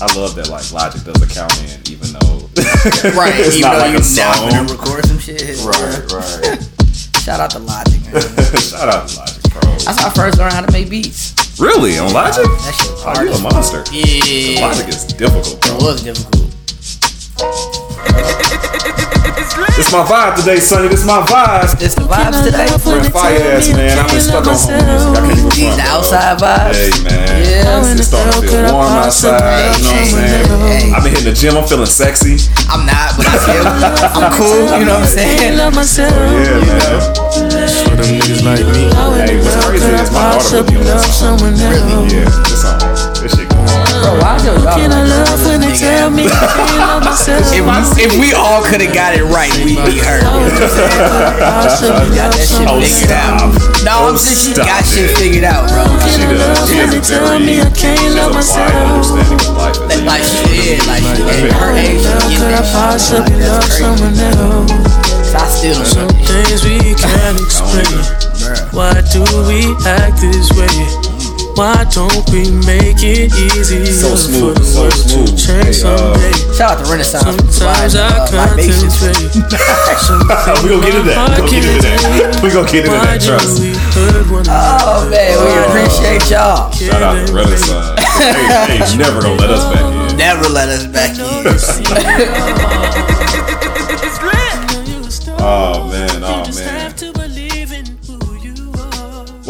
I love that like Logic does accounting, even though Right, it's even not though like you a now song. gonna record some shit. Right, right. Shout out to Logic, man. Shout out to Logic, bro. That's how I first learned how to make beats. Really on Logic? That shit was Oh, hard. you a monster. Yeah. Logic is difficult, It bro. was difficult. This my vibe today, Sonny. This my vibe. This the vibes today. We're fire ass man. I've been stuck on home music. I can't even These front, the bro. outside vibes. Hey man, Yeah. it's, it's starting to feel warm outside. You know what I'm saying? Hey. I've been hitting the gym. I'm feeling sexy. I'm not, but I feel I'm cool. You know what I'm saying? I love myself. Yeah, man. Oh, for them niggas like me. Hey, what's crazy is my daughter really on that song. Really? Yeah, this song, this shit going why your daughter Can I love when they tell me I can't love myself? If, if we all could have got it right, we'd be hurt. You I'm saying? I Got that shit Oh, figured out. No, Oh, I'm saying she got it. shit figured out, bro. She does. She has a Tell very, me I can't she has love a wide myself. understanding of life. as a Like young she child. is, like she at her age, she How get could I that shit. possibly Like, love that's crazy. someone else? So I still don't Some know. things we can't explain. Why do we act this way? Why don't we make it easier So for smooth, the so world to smooth. change Hey, uh, someday? Shout out to Renaissance. for Sometimes I uh, my basis. contemplate. we gonna get into that. We gonna get into that. We gonna get into Why that. do Trust. we hurt one Oh man, we appreciate y'all. Shout out to Renaissance. Hey, hey, never gonna let us back in. Never let us back in. Oh man, oh man.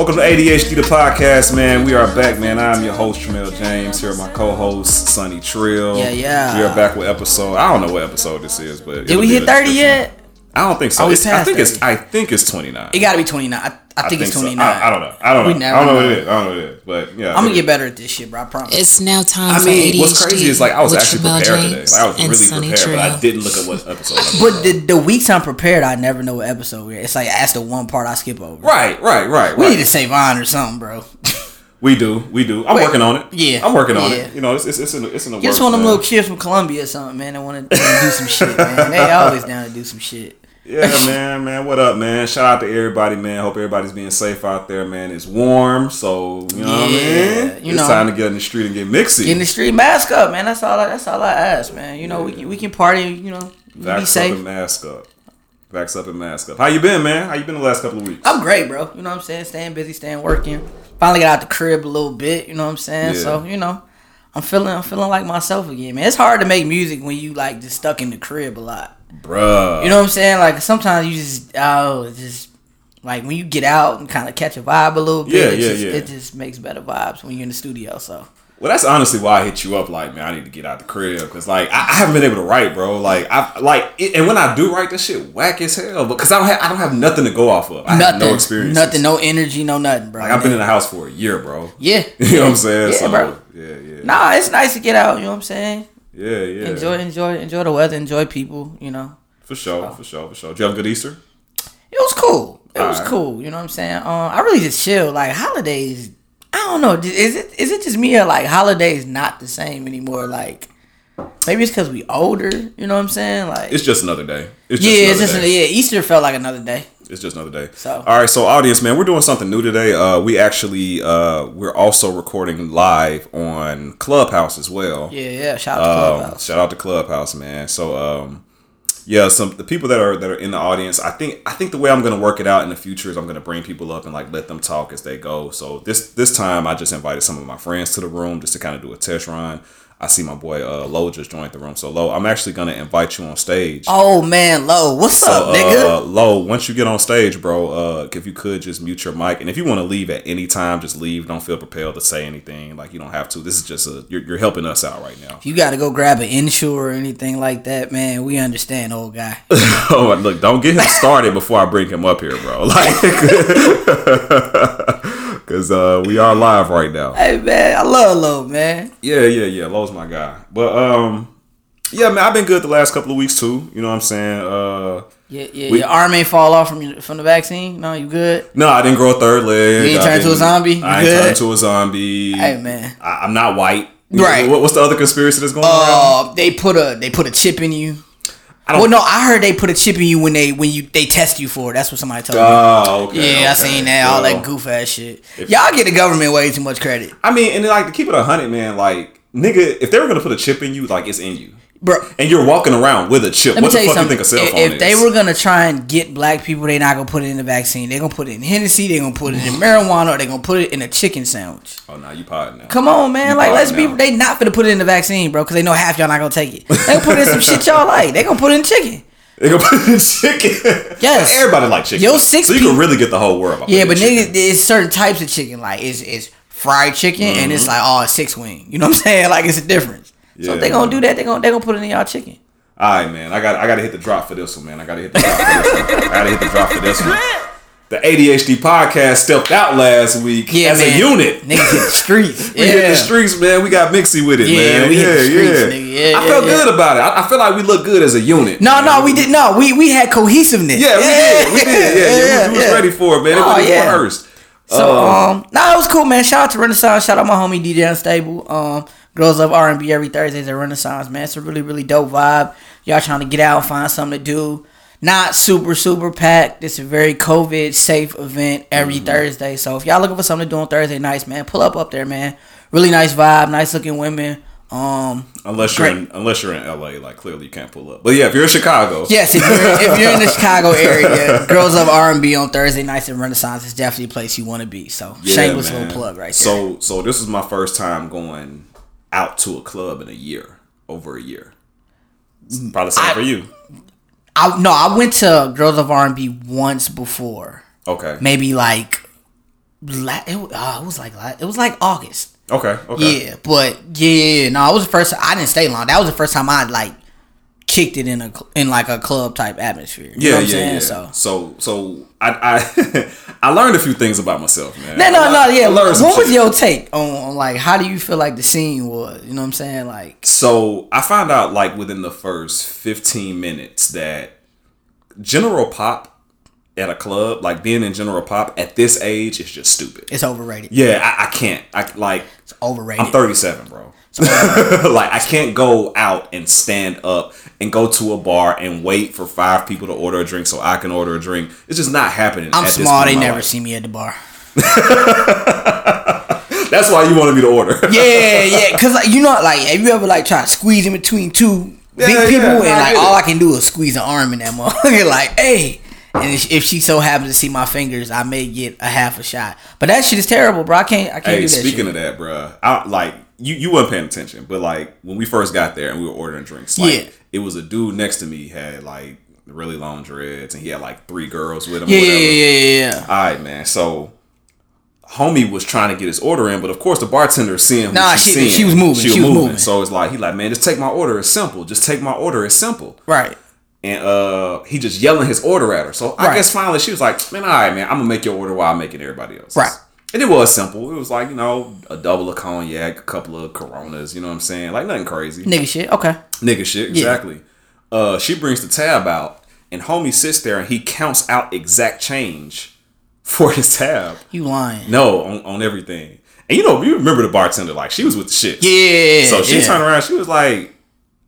Welcome to ADHD the podcast, man. We are back, man. I'm your host, Tramel James. Here with my co-host, Sonny Trill. Yeah, yeah. We are back with episode. I don't know what episode this is, but Did we hit 30 yet? I don't think so. Oh, It's- I think it's. I think it's 29. It gotta be 29. I, I, think, it's so. 29. I, I don't know. I don't We know. never I don't know what it is. I don't know what it is. But yeah, I'm gonna get better at this shit, bro. I promise. It's now time I for mean, ADHD what's crazy is like I was actually Jamel prepared James today. Like I was really Sonny prepared, but I didn't look at what episode. I was But the, the weeks I'm prepared, I never know what episode we're. It's like that's the one part I skip over. right, right, right, We right. need to save on or something, bro. We do, we do. I'm Wait, working on it. yeah, I'm working on yeah. it. You know, it's it's it's in the, it's in the Get us works, one of them little kids from Columbia or something, man. They want to do some shit, man. They always down to do some shit. Yeah, man, man. What up, man? Shout out to everybody, man. Hope everybody's being safe out there, man. It's warm, so you know what I mean. you it's know. time to get in the street and get mixy. Get in the street, mask up, man. That's all. I, that's all I ask, man. You know, we can we can party. You know, Vax be up safe. and mask up. Vax up and mask up. How you been, man? How you been the last couple of weeks? I'm great, bro. You know what I'm saying? Staying busy, staying working. Finally got out the crib a little bit. You know what I'm saying? Yeah. So you know, I'm feeling I'm feeling like myself again, man. It's hard to make music when you like just stuck in the crib a lot. Bruh. You know what I'm saying? Like sometimes you just oh, just like when you get out and kind of catch a vibe a little bit. Yeah, it yeah, just, yeah. It just makes better vibes when you're in the studio. So Well, that's honestly why I hit you up. Like, man, I need to get out the crib because, like, I, I haven't been able to write, bro. Like, I like, it, and when I do write, this shit whack as hell. Because I don't have, I don't have nothing to go off of. I have nothing, no experience. nothing, no energy, no nothing, bro. Like, I've been in the house for a year, bro. yeah, You know what I'm saying? Yeah, so, bro. yeah, yeah, Nah, it's nice to get out. You know what I'm saying? Yeah, yeah. Enjoy, enjoy, enjoy the weather. Enjoy people. You know. for sure, for sure, for sure. Did you have a good Easter? It was cool. It was Alright. cool. You know what I'm saying? Um, I really just chill. Like holidays, I don't know. Is it is it just me or like holidays not the same anymore? Like maybe it's because we older. You know what I'm saying? Like It's just another day. It's just yeah, it's just day. yeah. Easter felt like another day. It's just another day. So- all right, so audience, man, we're doing something new today. Uh, we actually uh, we're also recording live on Clubhouse as well. Yeah, yeah. Shout out to Um, Clubhouse. shout out to Clubhouse, man. So, um, yeah, some the people that are that are in the audience. I think I think the way I'm gonna work it out in the future is I'm gonna bring people up and like let them talk as they go. So this this time I just invited some of my friends to the room just to kind of do a test run. I see my boy uh, Lo just joined the room. So Lo, I'm actually gonna invite you on stage. Oh man, low. What's So, up, nigga? uh, Lo, once you get on stage, bro, uh, if you could just mute your mic, and if you want to leave at any time, just leave. Don't feel propelled to say anything. Like you don't have to. This is just a you're, you're helping us out right now. If you got to go grab an insure or anything like that, man, we understand, old guy. Oh, look, don't get him started before I bring him up here, bro. Like, because uh, we are live right now. hey man, I love low, man. Yeah, yeah, yeah. Lowe's my guy. But um, yeah, man, I've been good the last couple of weeks too. You know what I'm saying? Uh, Yeah, yeah. We- your arm ain't fall off from your, from the vaccine. No, you good? no, I didn't grow a third leg. You ain't turned into a zombie? You I ain't turned into a zombie. Hey man. I, I'm not white. Right. What, what's the other conspiracy that's going around? Uh, they put a they put a chip in you. Well, no, I heard they put a chip in you when they when you they test you for it. That's what somebody told me. Oh, okay. yeah, I seen that all Well, that goof ass shit. Y'all get the government way too much credit. I mean, and like to keep it a hundred, man. Like nigga, if they were gonna put a chip in you, like it's in you, bro. and you're walking around with a chip, Let what me the tell you you think a cell If, phone if is? they were gonna try and get black people, they not gonna put it in the vaccine. They're gonna put it in Hennessy. They're gonna put it in marijuana. Or they gonna put it in a chicken sandwich. oh, now you potting now. Come on, man. You like, let's be. They not gonna put it in the vaccine, bro, because they know half y'all not gonna take it. They gonna put it in some shit y'all like. They gonna put it in chicken. They gonna put it in chicken. Yes. everybody like chicken. Yo, six so you people- can really get the whole world. Yeah, but nigga, it's certain types of chicken. Like, it's it's fried chicken, and Mm-hmm. it's like oh, it's six wing. You know what I'm saying? Like, it's a difference. So Yeah, if they gonna do that, they gonna they gonna put it in y'all chicken. All right, man. I got I got to hit the drop for this one, man. I got to hit the drop for this one. I got to hit the drop for this one. The ADHD podcast stepped out last week Yeah, as man. a unit. Niggas hit the streets. We hit the streets, man. We got mixy with it, Yeah, man. we hit yeah, the streets, yeah. nigga. Yeah, I yeah, felt yeah. good about it. I, I feel like we look good as a unit. No, man. no, we did no. We we had cohesiveness. Yeah, we did. We did. Yeah, yeah. we, we was yeah. ready for it, man. It Oh, was yeah. rehearsed. So Uh, um, nah, it was cool, man. Shout out to Renaissance. Shout out my homie DJ Unstable. Um, girls love R and B every Thursdays at Renaissance, man. It's a really really dope vibe. Y'all trying to get out, find something to do. Not super super packed. It's a very COVID safe event every Mm-hmm. Thursday. So if y'all looking for something to do on Thursday nights, man, pull up up there, man. Really nice vibe, nice looking women. Um, unless you're great. in unless you're in LA, like clearly you can't pull up. But yeah, if you're in Chicago, Yes, if you're if you're in the Chicago area, Girls of R and B on Thursday nights at Renaissance is definitely a place you want to be. So Yeah, shameless man. little plug right there. So so this is my first time going out to a club in a year, over a year. It's Probably the same I- for you. I no, I went to Girls of R and B once before, Okay. maybe like la- it, uh, it was like it was like August. Okay. Okay. Yeah, but yeah, no, it was the first. I didn't stay long. That was the first time I like kicked it in a in like a club type atmosphere. You Yeah, know what I'm yeah, saying? yeah. So. So, so I, I, I learned a few things about myself, man. No, no, no. Yeah. What was shit. your take on, on like how do you feel like the scene was? You know what I'm saying? Like, So I found out like within the first fifteen minutes that General Pop at a club, like being in General Pop at this age, is just stupid. it's overrated. Yeah, I, I can't. I like. It's overrated. I'm 37, bro. like I can't go out and stand up and go to a bar and wait for five people to order a drink so I can order a drink. It's just not happening. I'm small. They never life. see me at the bar. That's why you wanted me to order. Yeah, yeah. Cause like you know, like have you ever like try to squeeze in between two big people yeah, and like all. I can do is squeeze an arm in that motherfucker. like, hey. And if if she so happens to see my fingers, I may get a half a shot. But that shit is terrible, bro. I can't. I can't Hey, do that. speaking shit. of that, bro, I like you. You weren't paying attention, but like when we first got there and we were ordering drinks, like Yeah. it was a dude next to me had like really long dreads and he had like three girls with him. yeah, yeah, yeah, yeah. All right, man. So, homie was trying to get his order in, but of course the bartender seeing Nah, she- seeing, she was moving. She was moving. So it's like he like, man, just take my order. It's simple. Just take my order. It's simple. Right. And uh, he just yelling his order at her. So I Right. guess finally she was like, man, all right, man, I'm gonna make your order while I'm making everybody else. Right. And it was simple. It was like you know a double of cognac, a couple of Coronas. You know what I'm saying? Like nothing crazy. Nigga shit. Okay. Nigga shit, exactly. Uh, she brings the tab out, and homie sits there and he counts out exact change for his tab. You lying. No, on, on everything. And you know, you remember the bartender, like she was with the shit. Yeah. So she yeah. turned around, she was like,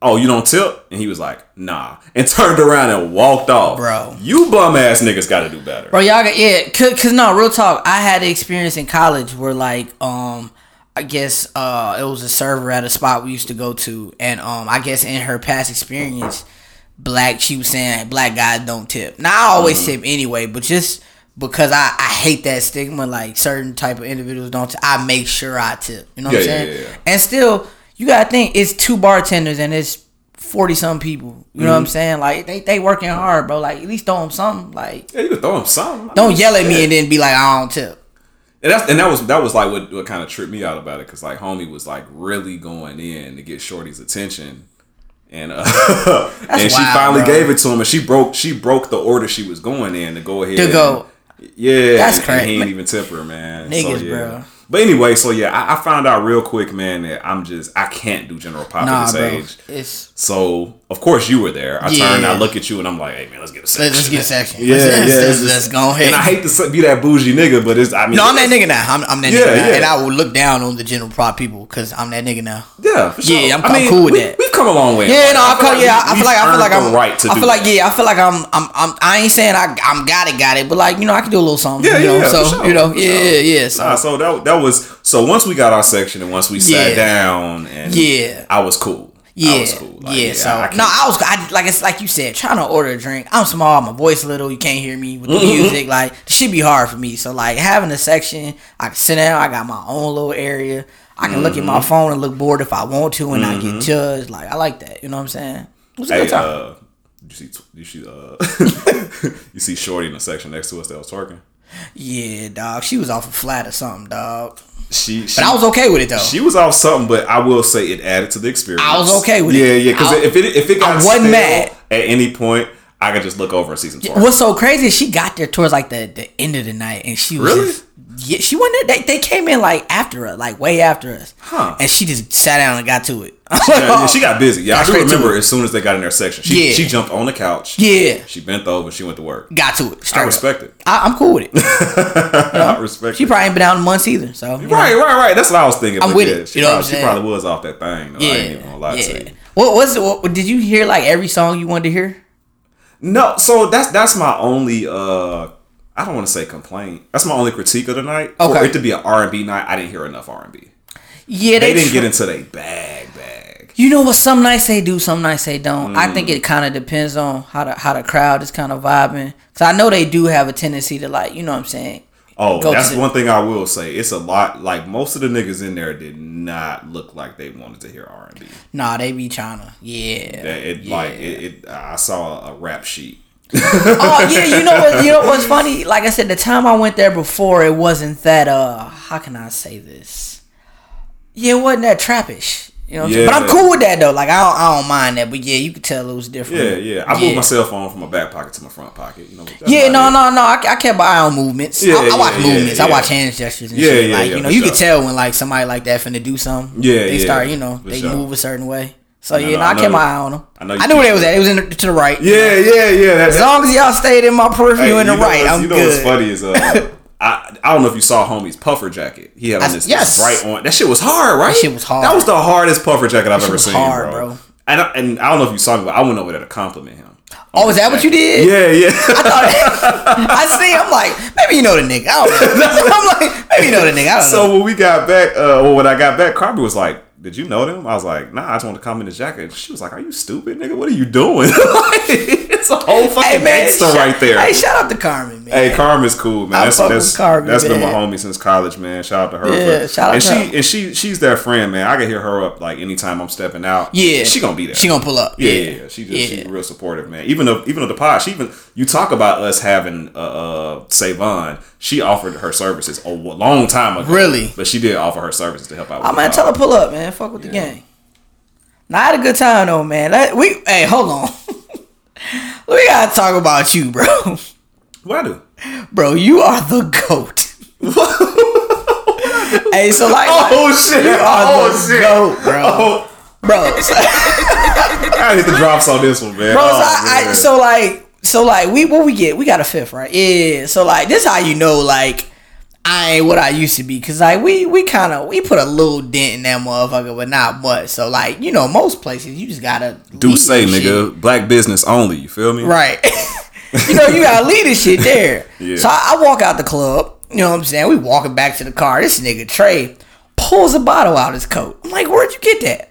Oh, you don't tip? And he was like, Nah. And turned around and walked off. Bro. You bum ass niggas gotta do better. Bro, y'all got yeah, cause, cause no, real talk. I had an experience in college where like um I guess uh it was a server at a spot we used to go to and um I guess in her past experience, black she was saying black guys don't tip. Now I always Mm-hmm. tip anyway, but just because I, I hate that stigma, like certain type of individuals don't tip, I make sure I tip. You know what I'm Yeah, yeah, saying? yeah, yeah. And still, you gotta think it's two bartenders and it's forty some people. You know what I'm Mm-hmm. saying? Like they they working hard, bro. Like at least throw them something. Like Yeah, you could throw them something. I don't mean, yell at me and then be like, I don't tip. And that's and that was that was like what, what kind of tripped me out about it because like homie was like really going in to get Shorty's attention, and uh, and she wild, finally bro. gave it to him, and she broke she broke the order she was going in to go ahead To go. and- yeah, That's crazy. He ain't even tip her, man. Niggas, so, yeah. bro. But anyway, so yeah, I, I found out real quick, man, that I'm just I can't do general pop Nah, at this bro. age. It's So of course you were there. I Yeah. turned, I look at you, and I'm like, hey man, let's get a section. let's, let's get a section. Yeah, let's, yeah. let's, let's, let's go ahead. And I hate to be that bougie nigga, but it's I mean, no, I'm that nigga now. I'm, I'm that Yeah, nigga now. yeah. And I will look down on the general prop people because I'm that nigga now. Yeah, for sure. Yeah, I'm- I I'm mean, cool with we, that. We've come a long way. Yeah, life. no, I, feel feel, yeah, I we- feel like I feel like I'm right to I feel like that. yeah, I feel like I'm I'm, I'm I ain't saying I I'm got it, got it, but like you know I can do a little something. Yeah, you know, yeah, so sure, you know, yeah, yeah, yeah. So so that that was so once we got our section and once we sat down and Yeah. I was cool. Yeah, I was cool. Like, yeah. So I no, I was I, like it's like you said, trying to order a drink. I'm small, my voice little. You can't hear me with the music. Like it should be hard for me. So like having a section, I can sit down. I got my own little area. I can look at Mm-hmm. my phone and look bored if I want to, and I get judged. Like I like that. You know what I'm saying? It was a Hey, good time. uh, you see, you see, uh, you see Shorty in the section next to us that was twerking. yeah, dog. She was off a flat or something, dog. She, she But I was okay with it though. She was off something, but I will say it added to the experience. I was okay with yeah, it. Yeah, yeah. Because if it if it got I wasn't mad. at any point, I could just look over and see some. What's so crazy is she got there towards like the, the end of the night, and she was Really? just yeah. She wasn't there. They, they came in like after us, like way after us, Huh. and she just sat down and got to it. Yeah, yeah, she got busy. Yeah, I do remember as soon as they got in their section. She, Yeah. she jumped on the couch. Yeah. She bent over. She went to work. got to it. Straight I up. respect it. I, I'm cool with it. I respect She it. probably ain't been out in months either. So you know. Right, right, right. That's what I was thinking. I'm but with yeah, it. She, You know probably, she saying? probably was off that thing. Though. I ain't even gonna lie yeah. to you. What was it? What, did you hear like every song you wanted to hear? No, so that's that's my only uh I don't want to say complaint. That's my only critique of the night. For Okay. it to be an R and B night, I didn't hear enough R and B. Yeah, They they, didn't tr- get into their bag bag. You know what? Some nights they do, some nights they don't. I think Mm. it kind of depends on how the how the crowd is kind of vibing. Cause I know they do have a tendency to like, you know what I'm saying? Oh, that's one thing I will say. It's a lot. Like most of the niggas in there did not look like they wanted to hear R and B. Nah, they be trying to. Yeah. It yeah. like it, it. I saw a rap sheet. oh yeah, you know what? You know what's funny? Like I said, the time I went there before, it wasn't that. Uh, how can I say this? Yeah, it wasn't that trappish. You know, saying? but I'm cool with that though. Like I don't, I don't mind that. But yeah, you could tell it was different. Yeah, yeah. I moved my cell phone from my back pocket to my front pocket. You know. Yeah, no, no, no. I, I kept my eye on movements. Yeah, I, I watch yeah, yeah, movements. I watch hand gestures and Yeah, shit. yeah, like yeah, you know, you sure. could tell when like somebody like that finna do something. Yeah, they yeah, start. You know, for they sure. move a certain way. So yeah, no, I I, kept my eye on them. I know knew where they was at. It was in the, to the right. Yeah, yeah, yeah. That, As long as y'all stayed in my peripheral Hey, in the right, I'm you know good. what's funny is uh, I I don't know if you saw homie's puffer jacket. He had on I- this, yes. this bright on. That shit was hard, right? That shit was hard. That was the hardest puffer jacket I've ever seen, hard, bro. bro. And I, and I don't know if you saw me, but I went over there to compliment him. Oh, is that what you did? Yeah, yeah. I see. I'm like, maybe you know the nigga. I don't know. I'm like, maybe you know the nigga. I don't know. so when we got back, uh, well, when I got back, Carby was like, "Did you know them?" I was like, "Nah, I just want to compliment his jacket." She was like, "Are you stupid, nigga? What are you doing?" it's a whole fucking gangster shout- right there. Hey, shout out to Carmen, man. Hey, Carmen's cool, man. I That's that's, Carmen, that's been my homie since college, man. Shout out to her. Yeah, for- shout out and to she her. and she she's their friend, man. I can hear her up like anytime I'm stepping out. Yeah, she gonna be there. She gonna pull up. yeah, Yeah, yeah. She just she's Yeah. real supportive, man. Even though even though the pod, she even you talk about us having uh, uh Savon. She offered her services a long time ago. Really? but she did offer her services to help out. I'm gonna tell her pull up, man. Fuck with the gang. Now I had a good time though, man. Let, we hey, hold on. we gotta talk about you, bro. What I do? Bro, you are the goat. hey, so like, Oh shit! you are Oh the shit! goat, bro. Oh, Bro, so, I gotta hit the drops on this one, man. bro, so, Oh, I, I, so like, so like, we what we get? We got a fifth, right? Yeah. So like, this how you know, like. I ain't what I used to be, cause like we we kind of we put a little dent in that motherfucker, but not much. So like you know most places you just gotta do say, this shit. nigga, black business only. You feel me? Right. you know, you gotta this shit there. Yeah. So I, I walk out the club. You know what I'm saying? We walking back to the car. This nigga Trey pulls a bottle out of his coat. I'm like, where'd you get that?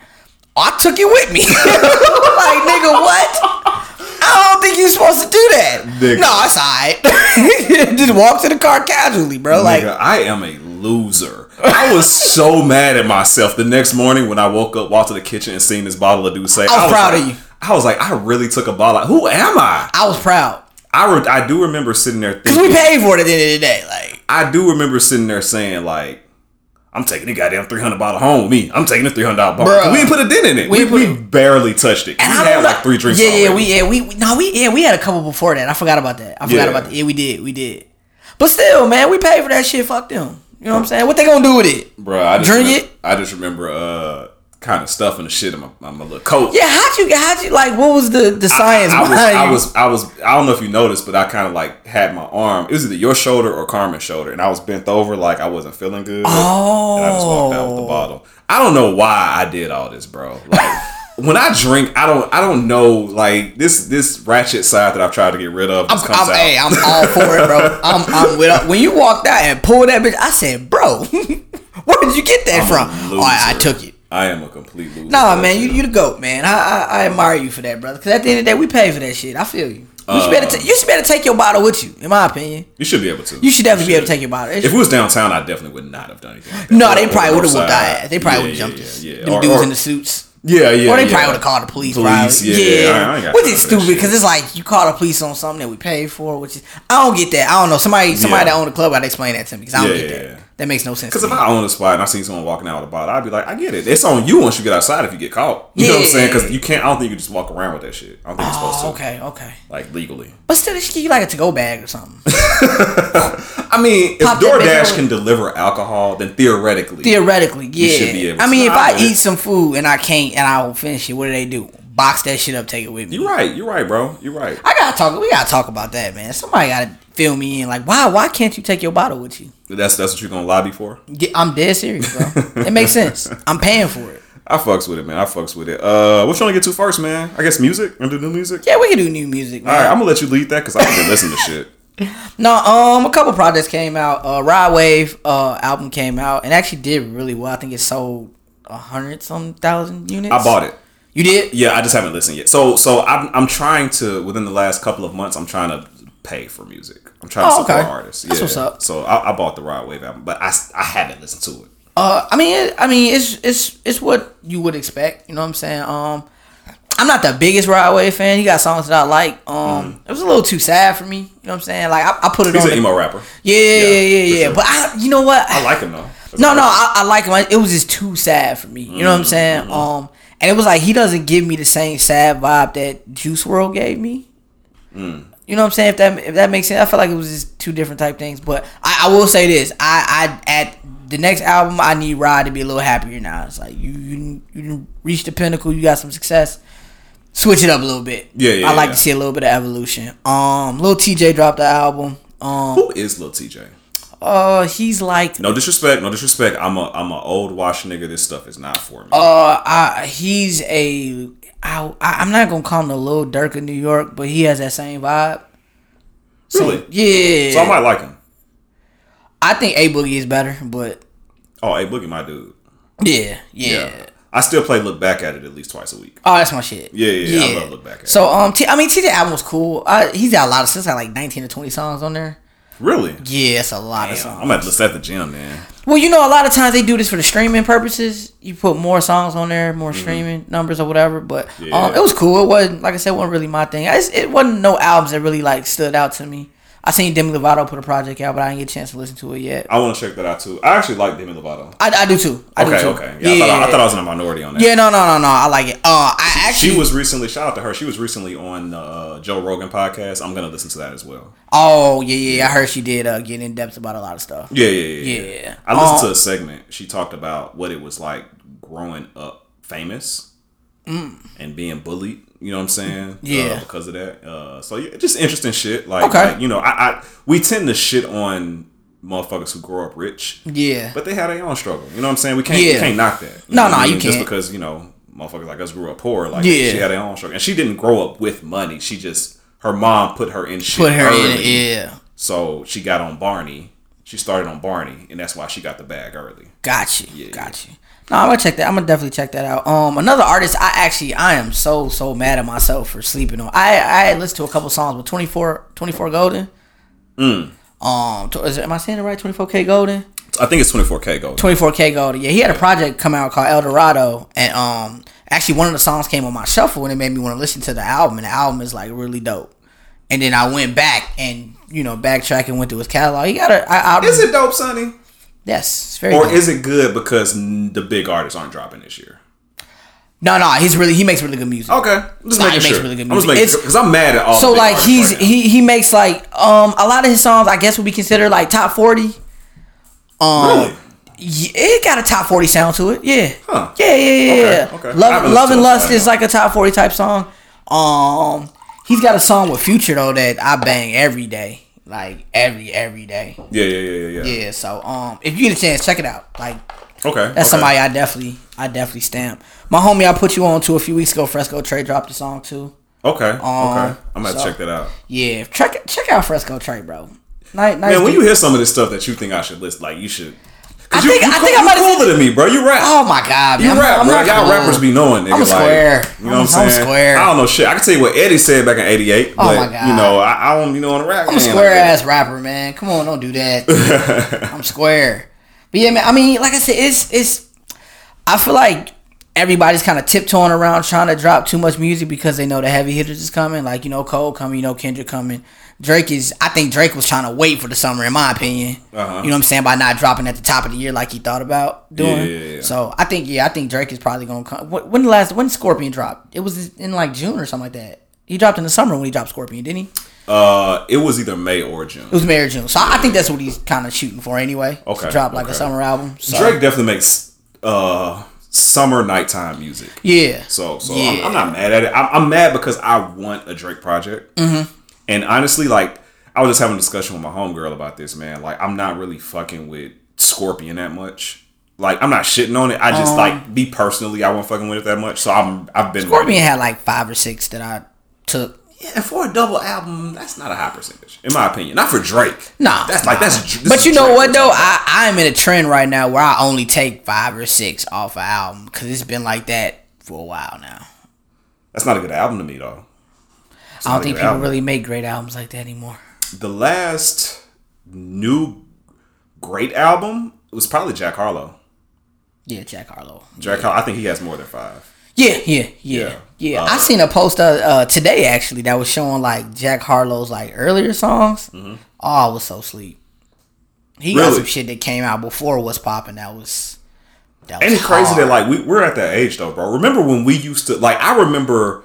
"Oh, I took it with me. like, nigga, what? I don't think you're supposed to do that. Nigga. No, it's alright. Just walk to the car casually, bro. Like, I am a loser. I was so mad at myself the next morning when I woke up, walked to the kitchen, and seen this bottle of Douce. I was proud like, of you. I was like, I really took a bottle. Who am I? I was proud. I, re- I do remember sitting there Cause we paid for it at the end of the day. Like, I do remember sitting there saying like. I'm taking the goddamn three hundred bottle home with me. I'm taking the three hundred dollar bottle. We didn't put a dent in it. We We, we, barely touched it. We And I had like three drinks. Yeah, yeah, we yeah we we- no we yeah we had a couple before that. I forgot about that. I forgot Yeah. about that. Yeah, we did, we did. But still, man, we paid for that shit. Fuck them. You know what I'm saying? What they gonna do with it? Bro, I just Drink remember, it? I just remember uh kind of stuffing the shit in my, my, my little coat. Yeah, how'd you how'd you like? What was the the science I, I was. I was, I was, I don't know if you noticed, but I kind of like had my arm. It was either your shoulder or Carmen's shoulder, and I was bent over like I wasn't feeling good. Oh. and I just walked out with the oh. bottle. I don't know why I did all this, bro. Like, when I drink, I don't I don't know like this this ratchet side that I've tried to get rid of I'm, I'm, hey, I'm all for it, bro. I'm, I'm with when you walked out and pulled that bitch. I said, bro, where did you get that I'm from? Oh, I, I took it. I am a complete loser. Nah, man, you you the goat, man. I, I I admire you for that, brother. Because at the end of the day, we pay for that shit. I feel you. You should, better uh, ta- you should better take your bottle with you, in my opinion. You should be able to. You should definitely be able to take your bottle. If it was downtown, I definitely would not have done anything. Like no, Or- they probably would have whooped our. They probably Yeah, would have jumped yeah, us. Yeah, yeah. Them Or- dudes or- in the suits. Yeah, yeah. Or they yeah. probably would have called the police. Police, probably. yeah, yeah. I- I ain't got which is stupid because it's like you call the police on something that we paid for, which is I don't get that. I don't know. Somebody somebody Yeah. that owned the club to explain that to me because I don't Yeah, get yeah, that. Yeah. That makes no sense. Because if. I own a spot and I see someone walking out with a bottle, I'd be like, I get it. It's on you once you get outside if you get caught. You know what I'm saying? Because you can't. I don't think you can just walk around with that shit. I don't think you're supposed oh, to. Oh, okay, okay. Like legally. But still, give you like a to-go bag or something. I mean, if Pop bitch DoorDash can deliver alcohol, then theoretically, Theoretically, yeah. should be able I to. mean, if I it. eat some food and I can't and I won't finish it, what do they do? Box that shit up, take it with me. you're right. You're right, bro. You're right. I gotta talk. We gotta talk about that, man. Somebody gotta fill me in. Like, why? Why can't you take your bottle with you? That's that's what you're gonna lobby for. Yeah, I'm dead serious, bro. it makes sense. I'm paying for it. I fucks with it, man. I fucks with it. Uh, what you want to get to first, man? I guess music. To do new music? Yeah, we can do new music, man. All right, I'm gonna let you lead that because I been listening to shit. No, um, a couple projects came out. Uh, Rod Wave uh album came out and actually did really well. I think it sold a hundred some thousand units. I bought it. You did? Yeah, I just haven't listened yet. So, so I'm I'm trying to within the last couple of months, I'm trying to pay for music. I'm trying to Oh, support okay. artists. That's yeah. what's up. So I, I bought the Rod Wave album, but I, I haven't listened to it. Uh, I mean, it, I mean, it's it's it's what you would expect. You know what I'm saying? Um, I'm not the biggest Rod Wave fan. He got songs that I like. Um, it was a little too sad for me. You know what I'm saying? Like I, I put it. He's on. an the- emo rapper. yeah, yeah, yeah, yeah. yeah. sure. But I, you know what? I like him though. No, no. I, I like him. It was just too sad for me. You know what I'm saying? Um, and it was like he doesn't give me the same sad vibe that Juice WRLD gave me. You know what I'm saying? If that if that makes sense, I feel like it was just two different type things. But I, I will say this: I, I at the next album, I need Rod to be a little happier now. It's like you you you reached the pinnacle, you got some success. Switch it up a little bit. Yeah, yeah, I like yeah. to see a little bit of evolution. Um, Lil Tjay dropped the album. Um, Who is Lil Tjay? uh, he's like No disrespect, no disrespect. I'm a I'm a old wash nigga. This stuff is not for me. Uh, I, he's a. I, I- I'm not gonna call him the Lil Durk of New York, but he has that same vibe. So, Really? Yeah. so I might like him. I think A Boogie is better, but Oh, A Boogie, my dude. yeah, yeah. Yeah. I still play Look Back at it at least twice a week. Oh, that's my shit. Yeah, yeah, yeah. I love Look Back at It. So, um, T- I mean, Tjay album was cool. Uh, he's got a lot of. He's got like 19 to 20 songs on there. Really? Yeah, it's a lot of songs. I'm at the at the gym, man. Well, you know, a lot of times they do this for the streaming purposes. You put more songs on there, more streaming numbers or whatever. But um, Mm-hmm. It was cool. It wasn't like I said, it wasn't really my thing. I it wasn't no albums that really like stood out to me. I seen Demi Lovato put a project out, but I didn't get a chance to listen to it yet. I want to check that out too. I actually like Demi Lovato. I, I do too. I do Okay, too. okay. Yeah, I, thought I, I thought I was in a minority on that. yeah, no, no, no, no. I like it. Uh, I actually. She was recently. Shout out to her. She was recently on the uh, Joe Rogan podcast. I'm gonna listen to that as well. Oh yeah, yeah. I heard she did uh, get in depth about a lot of stuff. Yeah, yeah, yeah. yeah. Yeah. I listened Um, to a segment. She talked about what it was like growing up famous and being bullied. You know what I'm saying? Mm. Yeah. Uh, because of that. Uh, so yeah, just interesting shit. Like, Okay. like, you know, I, I we tend to shit on motherfuckers who grow up rich, Yeah. but they had their own struggle. You know what I'm saying? We can't we can't knock that. You No, no, I you mean? Just can't. Just because you know motherfuckers like us grew up poor. Like, Yeah. she had her own struggle, and she didn't grow up with money. She just her mom put her in shit. Put her early. in. Yeah. So she got on Barney. She started on Barney, and that's why she got the bag early. Got you. Got you. No, I'm gonna check that. I'm gonna definitely check that out. Um, another artist. I actually, I am so so mad at myself for sleeping on. I I had listened to a couple songs, but 24, 24 Golden. Mm. Um, is am I saying it right? 24kGoldn. I think it's 24K gold. 24kGoldn. Yeah, he had a project come out called El Dorado, and um, actually one of the songs came on my shuffle, and it made me want to listen to the album, and the album is like really dope. And then I went back and you know backtrack and went through his catalog. He got a. I, I, Is it dope, Sonny? Yes, it's very. Or dope. is it good because the big artists aren't dropping this year? no, no, he's really he makes really good music. Okay, just Nah, making he makes sure. really good I'm just making It's- sure because I'm mad at all. so like he's right he he makes like um a lot of his songs I guess would be considered like top forty. Um, Really? it got a top forty sound to it. Yeah, Huh. yeah, yeah, yeah. yeah. okay. Love, love and lust is like a top forty type song. Um, he's got a song with Future though that I bang every day, like every every day. Yeah, yeah, yeah, yeah, yeah. Yeah, so um, if you get a chance, check it out. Like Okay, that's okay. somebody I definitely I definitely stamp. My homie, I put you on to a few weeks ago. Fresco Trey dropped a song too. Okay, okay. Um, I'm gonna so- check that out. Yeah, check check out Fresco Trey, bro. Nice, nice. Man, when dude. you hear some of this stuff that you think I should list, like you should. I you, think- you I think I you might have- cooler than me, bro. You rap. Oh my god, You man! I'm- rap, I'm bro. Y'all cool. rappers be knowing, nigga. I'm a like, square. You know what I'm I'm saying? square. I don't know shit. I can tell you what Eddie said back in '88. Oh but, my God. You know, I, I don't, you know, on the rap. I'm a square ass rapper, man. Come on, don't do that. I'm square. But yeah, man. I mean, like I said, it's it's. I feel like everybody's kind of tiptoeing around trying to drop too much music because they know the heavy hitters is coming. Like you know, Cole coming, you know, Kendrick coming. Drake is. I think Drake was trying to wait for the summer, in my opinion. Uh-huh. You know what I'm saying by not dropping at the top of the year like he thought about doing. Yeah, yeah, yeah. So I think yeah, I think Drake is probably gonna come. When the last when Scorpion dropped? It was in like June or something like that. He dropped in the summer when he dropped Scorpion, didn't he? Uh, it was either May or June. It was May or June. So I think that's what he's kind of shooting for anyway. Okay, To drop like okay. a summer album. So, Drake definitely makes uh summer nighttime music. Yeah. So, so Yeah. I'm, I'm not mad at it. I'm, I'm mad because I want a Drake project. Mm-hmm. And honestly, like I was just having a discussion with my homegirl about this, man. Like I'm not really fucking with Scorpion that much. Like I'm not shitting on it. I just Um, like me personally, I won't fucking with it that much. So I'm I've been Scorpion had like five or six that I took. Yeah, and for a double album, that's not a high percentage, in my opinion. Not for Drake. Nah, that's like that's. But you know Drake what though? I I'm in a trend right now where I only take five or six off an album because it's been like that for a while now. that's not a good album to me though. I don't think people album. really make great albums like that anymore. the last new great album was probably Jack Harlow. Yeah, Jack Harlow. Jack Harlow, I think he has more than five. Yeah, yeah, yeah, Yeah. yeah. Uh, I seen a post uh, uh, today actually that was showing like Jack Harlow's like earlier songs. Oh, I was so sleep. He got Mm-hmm. Some shit that came out before was popping. That was that was And it's crazy that like we, we're at that age though, bro. Remember when we used to like I remember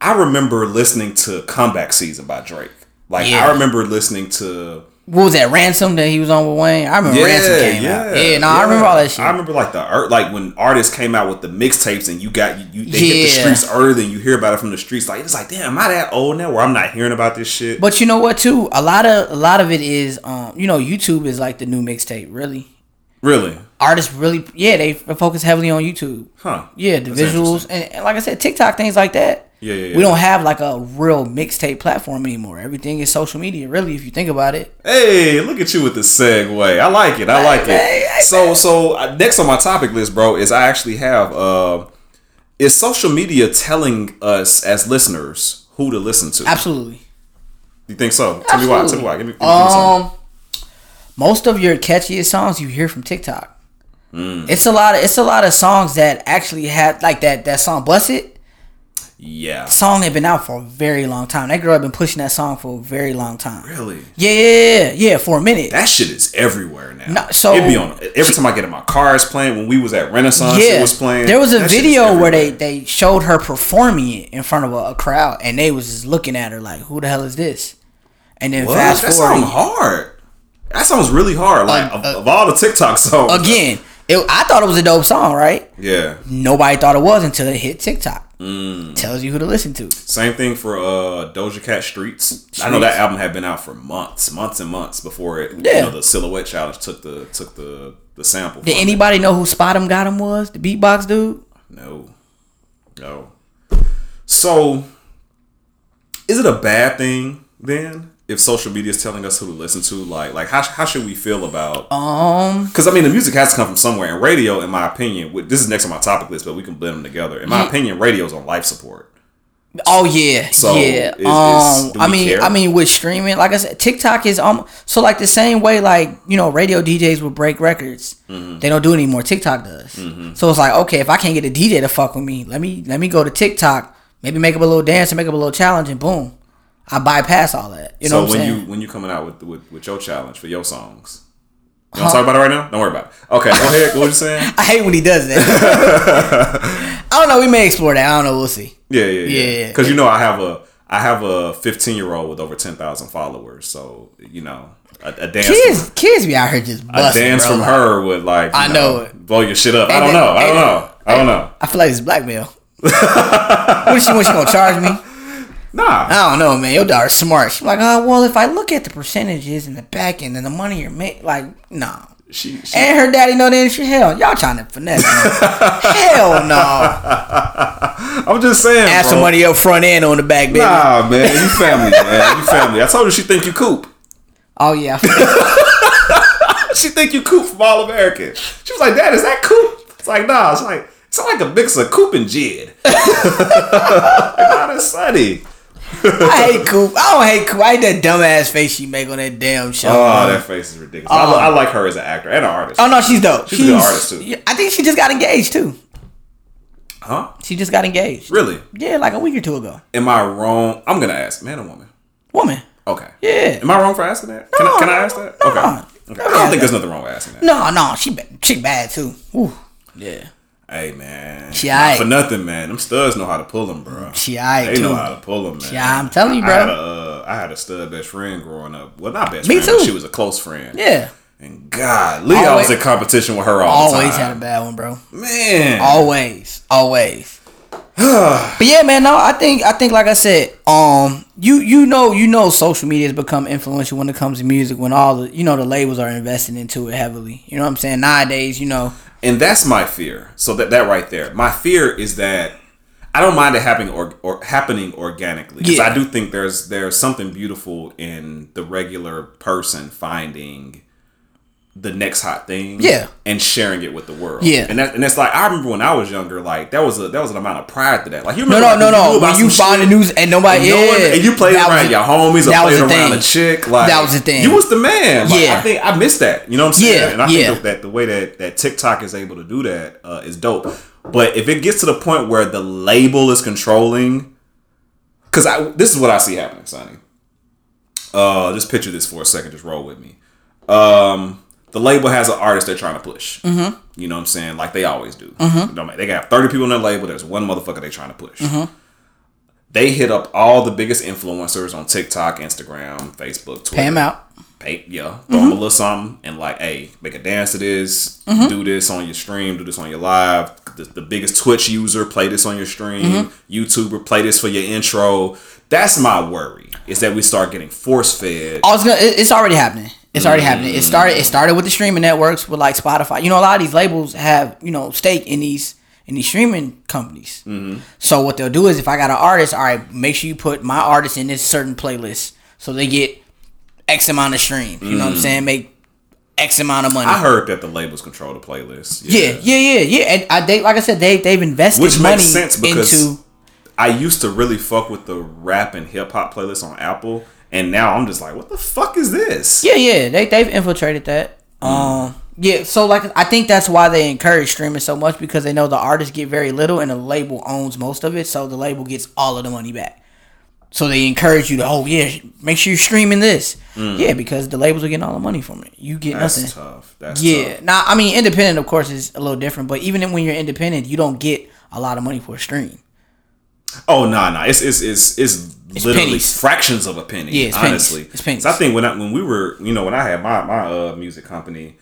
I remember listening to Comeback Season by Drake. Like Yeah. I remember listening to what was that ransom that he was on with Wayne? I remember ransom came out. Yeah, no, I remember all that shit. I remember like the like when artists came out with the mixtapes and you got you, you they hit the streets early and you hear about it from the streets. Like it's like, damn, am I that old now where I'm not hearing about this shit? But you know what too? A lot of a lot of it is um you know YouTube is like the new mixtape. Really, really, artists really yeah they focus heavily on YouTube. huh? Yeah, the That's visuals and, and like I said, TikTok things like that. Yeah, yeah, yeah. We don't have like a real mixtape platform anymore. Everything is social media. Really, if you think about it. Hey, look at you with the segue. I like it. I like hey, it. hey, So, so uh, next on my topic list, bro, is I actually have uh, is social media telling us as listeners who to listen to? Absolutely. You think so? Tell me why. Tell me why. Give me, give me. Um, most of your catchiest songs you hear from TikTok. Mm. It's a lot. Of, it's a lot of songs that actually had like that. That song "Bust It" Yeah. song had been out for a very long time. That girl had been pushing that song for a very long time. Really? Yeah, yeah, yeah, yeah, for a minute. That shit is everywhere now. No, so- it be on every time I get in my car. It's playing. When we was at Renaissance, it was playing. There was a That video where they, they showed her performing it in front of a, a crowd, and they was just looking at her like, "Who the hell is this?" And then What? fast That forward sounds hard. That sounds really hard. Like Uh, of, uh, of all the TikTok songs, again. It, I thought it was a dope song, right? Yeah. Nobody thought it was until it hit TikTok. Mm. Tells you who to listen to. Same thing for uh Doja Cat Streets. I know that album had been out for months, months and months before it. Yeah. You know, the Silhouette Challenge took the took the the sample. Did from it. anybody know who SpotemGottem was? The beatbox dude? No. No. So, is it a bad thing then if social media is telling us who to listen to? Like, like how, how should we feel about? Um, Because I mean, the music has to come from somewhere, and radio, in my opinion, this is next on my topic list, but we can blend them together. In my Yeah. opinion, radio's on life support. Oh yeah, So, yeah. is- is- um, do I mean, care? I mean, with streaming, like I said, TikTok is um, so like the same way, like you know, radio DJs will break records. Mm-hmm. They don't do it anymore. TikTok does. So it's like, okay, if I can't get a DJ to fuck with me, let me let me go to TikTok, maybe make up a little dance and make up a little challenge, and boom, I bypass all that. You know so what I'm when saying? you when you coming out with, with with your challenge for your songs, you want to talk about it right now? Don't worry about it. Okay, go ahead. What you saying? I hate when he does that. I don't know. We may explore that. I don't know. We'll see. Yeah, yeah, yeah. Yeah. Because you know, I have a I have a 15 year old with over 10,000 followers. So you know, a, a dance Kids, kids be out here just from, a dance bro. from Like, her would like I know it. blow your shit up. I don't know. I don't know. I don't know. I feel like it's blackmail. what is she? What she gonna charge me? Nah. I don't know, man. Your daughter's smart. She's like, oh well, if I look at the percentages in the back end and the money you're making, like, nah. She, she And her daddy know that industry. Hell, y'all trying to finesse me. Hell no. I'm just saying. Ask bro. somebody up front end on the back, baby. Nah, man, you family, man, you family. I told her she think you coop. Oh yeah. She think you coop from All American. She was like, Dad, is that coop? It's like, nah. It's like it's like a mix of coop and Jid. Not as sunny. I hate Coop. I don't hate Coop. I hate that dumbass face she make on that damn show. Oh, bro. that face is ridiculous. I, I oh. like her as an actor and an artist. Oh no, she's dope. She's a good artist, too. I think she just got engaged too. Huh? She just got engaged. Really? Yeah, like a week or two ago. Am I wrong? I'm gonna ask, man or woman? Woman. Okay. Yeah. Am I wrong for asking that? Can, I, No, can I ask that? no. Okay. okay. I don't think there's nothing wrong with asking that. No, no, she she bad too. Ooh. Yeah. Hey man, She for nothing, man. Them studs know how to pull them, bro. She They know how to pull them, man. Yeah, I'm telling you, I bro. had a, uh, I had a stud best friend growing up. Well, not best Me friend, too. she was a close friend. Yeah. And God, Lee, I was Always- in competition with her all the time. Always had a bad one, bro. man. Always. Always. but yeah, man, no, I think I think like I said, um, you you know you know social media has become influential when it comes to music when all the you know the labels are investing into it heavily. You know what I'm saying? Nowadays, you know, and that's my fear. So that that right there, my fear is that I don't mind it happening or, or happening organically because Yeah. I do think there's there's something beautiful in the regular person finding the next hot thing, Yeah. and sharing it with the world, Yeah. and that and it's like I remember when I was younger, like that was a that was an amount of pride to that. Like you no, remember, no, like, no, knew no. When you find the news and nobody, and no yeah, one- and you played that around was- your homies or played around thing. a chick. Like That was the thing. You was the man. Like, Yeah. I think I missed that. You know what I'm saying? Yeah, And I yeah. think that the way that that TikTok is able to do that uh, is dope. But if it gets to the point where the label is controlling, because I this is what I see happening, Sonny. Uh, just picture this for a second. Just roll with me. Um, the label has an artist they're trying to push. Mm-hmm. You know what I'm saying? Like they always do. Mm-hmm. They got 30 people on their label. There's one motherfucker they're trying to push. They hit up all the biggest influencers on TikTok, Instagram, Facebook, Twitter pay them out. pay yeah, throw them a little something and like, hey, make a dance to this, do this on your stream, do this on your live. The, the biggest Twitch user, play this on your stream. YouTuber, play this for your intro. That's my worry. Is that we start getting force fed. I was gonna. It's already happening. It's already happening. It started. It started with the streaming networks, with like Spotify. You know, a lot of these labels have you know stake in these in these streaming companies. Mm-hmm. So what they'll do is, if I got an artist, all right, make sure you put my artist in this certain playlist, so they get X amount of streams. You know what I'm saying? Make X amount of money. Mm. I heard that the labels control the playlist. yeah, yeah, yeah, yeah. And I, they, like I said, they they've invested Which money makes sense because into. I used to really fuck with the rap and hip hop playlist on Apple, and now I'm just like, what the fuck is this? Yeah, yeah, they they've infiltrated that. Um, yeah, so like I think that's why they encourage streaming so much because they know the artists get very little and the label owns most of it, so the label gets all of the money back. So they encourage you to, oh yeah, make sure you're streaming this. Yeah, because the labels are getting all the money from it. You get That's nothing. tough. That's Yeah, tough. now I mean, independent of course is a little different, but even when you're independent, you don't get a lot of money for a stream. Oh no, no, it's it's it's it's, literally pennies. fractions of a penny. Yeah, it's pennies. honestly, It's pennies. So I think when I, when we were, you know, when I had my my uh, music company,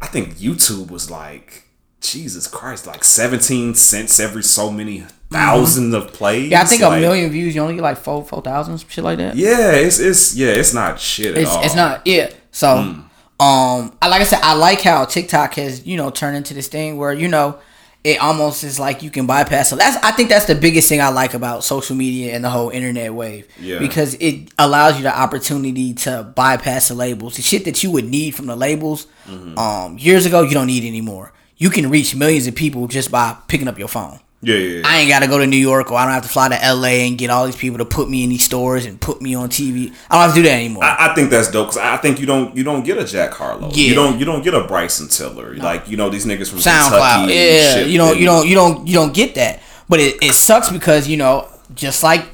I think YouTube was like Jesus Christ, like seventeen cents every so many 1000 of plays. Mm-hmm. Yeah, I think like, a million views, you only get like four four thousand, shit like that. Yeah, it's it's yeah, it's not shit at It's, all. it's not yeah. So um I like I said, I like how TikTok has, you know, turned into this thing where, you know, it almost is like you can bypass so that's I think that's the biggest thing I like about social media and the whole internet wave. Yeah. Because it allows you the opportunity to bypass the labels. The shit that you would need from the labels Mm-hmm. um years ago you don't need anymore. You can reach millions of people just by picking up your phone. Yeah, yeah, yeah. I ain't gotta go to New York or I don't have to fly to LA and get all these people to put me in these stores and put me on TV. I don't have to do that anymore. I, I think that's dope because I think you don't you don't get a Jack Harlow. Yeah. You don't you don't get a Bryson Tiller. Like you know these niggas from SoundCloud. Kentucky. and Yeah, shit, you don't, you don't, you don't, you don't get that. But it, it sucks because you know, just like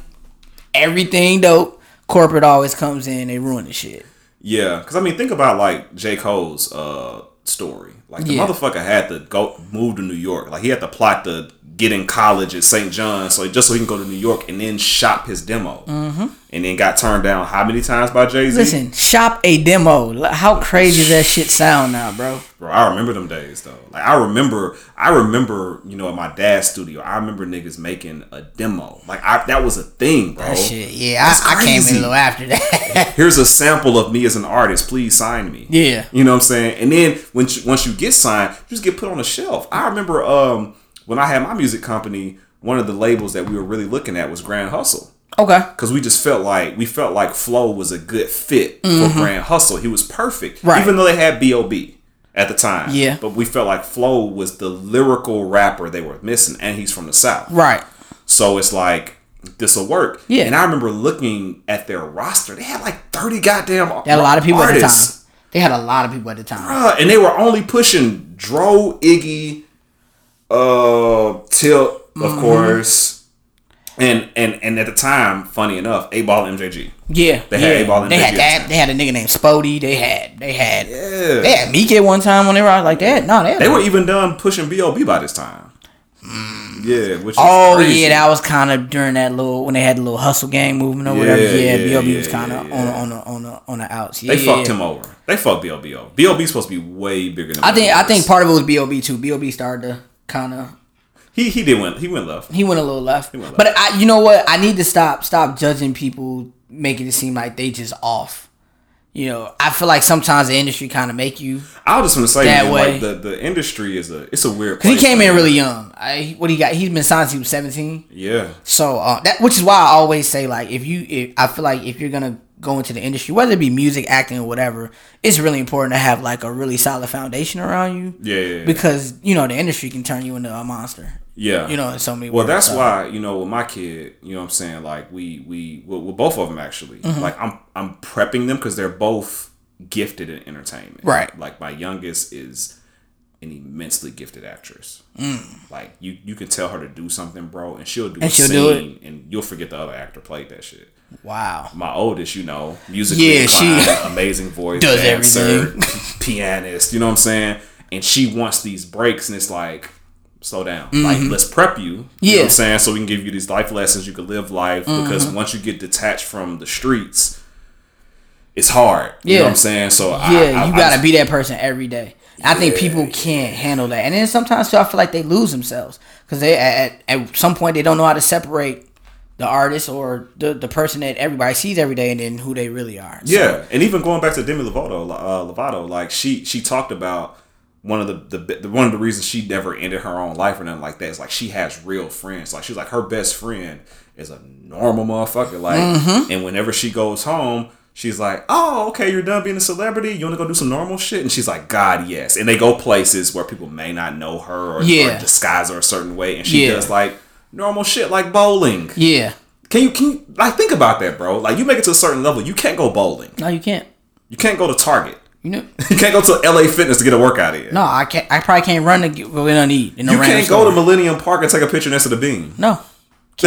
everything dope, corporate always comes in, and ruin the shit. Yeah, because I mean, think about like J Cole's uh story. Like the Yeah. motherfucker had to go move to New York. Like he had to plot to get in college at St. John's, so just so he can go to New York and then shop his demo, mm-hmm. and then got turned down how many times by Jay Z? Listen, shop a demo. How crazy does that shit sound now, bro? Bro, I remember them days though. Like I remember, I remember, you know, at my dad's studio, I remember niggas making a demo. Like I, that was a thing, bro. That shit, yeah. That's I, I came in a little after that. Here's a sample of me as an artist. Please sign me. Yeah. you know what I'm saying. And then when once you get signed, you just get put on a shelf. I remember um when I had my music company, one of the labels that we were really looking at was Grand Hustle. okay. Cause we just felt like we felt like Flo was a good fit for Grand Hustle. He was perfect, Mm-hmm. Right. Even though they had B.O.B. at the time, Yeah. But we felt like Flo was the lyrical rapper they were missing, and he's from the South, Right. So it's like this will work. Yeah. And I remember looking at their roster; they had like thirty goddamn. They had a lot of people artists. at the time. They had a lot of people at the time. Bruh, and they were only pushing Dro, Iggy, uh, Tip, of Mm-hmm. course, and and and at the time, funny enough, 8Ball MJG. Yeah, They had yeah. 8Ball and They had Biggie at the that. They had a nigga named Spody. They had. They had. Yeah. They had Meek at one time when they were like that. No, they. Had They were even done pushing B.O.B. by this time. Yeah, which is Oh crazy. yeah, that was kind of during that little when they had the little hustle gang movement or whatever. Yeah, Yeah, yeah, B.O.B. was kind of yeah, on yeah. on the on the on the outs. Yeah, They fucked him over. They fucked B.O.B. over. B.O.B. supposed to be way bigger than I think I think part of it was B.O.B. too. B.O.B. started to kind of he he did win. He went left. he went a little left. went left. But I, you know what? I need to stop stop judging people, making it seem like they just off. You know, I feel like sometimes the industry kind of make you. I was just gonna say, That man, way. like the the industry is a it's a weird. Cause he came in really young. I, what he got? He's been signed since he was seventeen. Yeah. So uh, that which is why I always say like if you if I feel like if you're gonna go into the industry, whether it be music, acting, or whatever, it's really important to have like a really solid foundation around you. Yeah, yeah, yeah. Because you know the industry can turn you into a monster. Yeah. You know, in so many. Well, that's so. why you know with my kid, you know what I'm saying. Like we we well, with both of them actually. Mm-hmm. Like I'm I'm prepping them because they're both gifted in entertainment. Right. Like my youngest is an immensely gifted actress. Mm. Like you you can tell her to do something, bro, and she'll do And a she'll do scene, and you'll forget the other actor played that shit. Wow. My oldest, you know, musically Yeah, she- amazing voice, Does dancer, pianist. You know what I'm saying? And she wants these breaks, and it's like, slow down. Like, let's prep you. You know Mm-hmm. Yeah. Mm-hmm. what I'm saying? So we can give you these life lessons. You can live life because once you get detached from the streets, it's hard. You know Yeah. what I'm saying? So Yeah, I, you gotta just- be that person every day. I think people can't handle that, and then sometimes too, I feel like they lose themselves because they at, at some point they don't know how to separate the artist or the the person that everybody sees every day, and then who they really are. So, Yeah, and even going back to Demi Lovato, uh, Lovato, like she she talked about one of the, the one of the reasons she never ended her own life or nothing like that is like she has real friends. Like she's like her best friend is a normal motherfucker. Like, Mm-hmm. and whenever she goes home. She's like, oh, okay, you're done being a celebrity. You want to go do some normal shit? And she's like, God, yes. And they go places where people may not know her or, Yeah. or disguise her a certain way. And she Yeah. does like normal shit, like bowling. yeah. Can you can you like think about that, bro? Like you make it to a certain level, you can't go bowling. No, you can't. You can't go to Target. You know. You can't go to LA Fitness to get a workout in. No, I can't. I probably can't run to get what we don't eat. In no you can't go to. Millennium Park and take a picture next to the beam. No.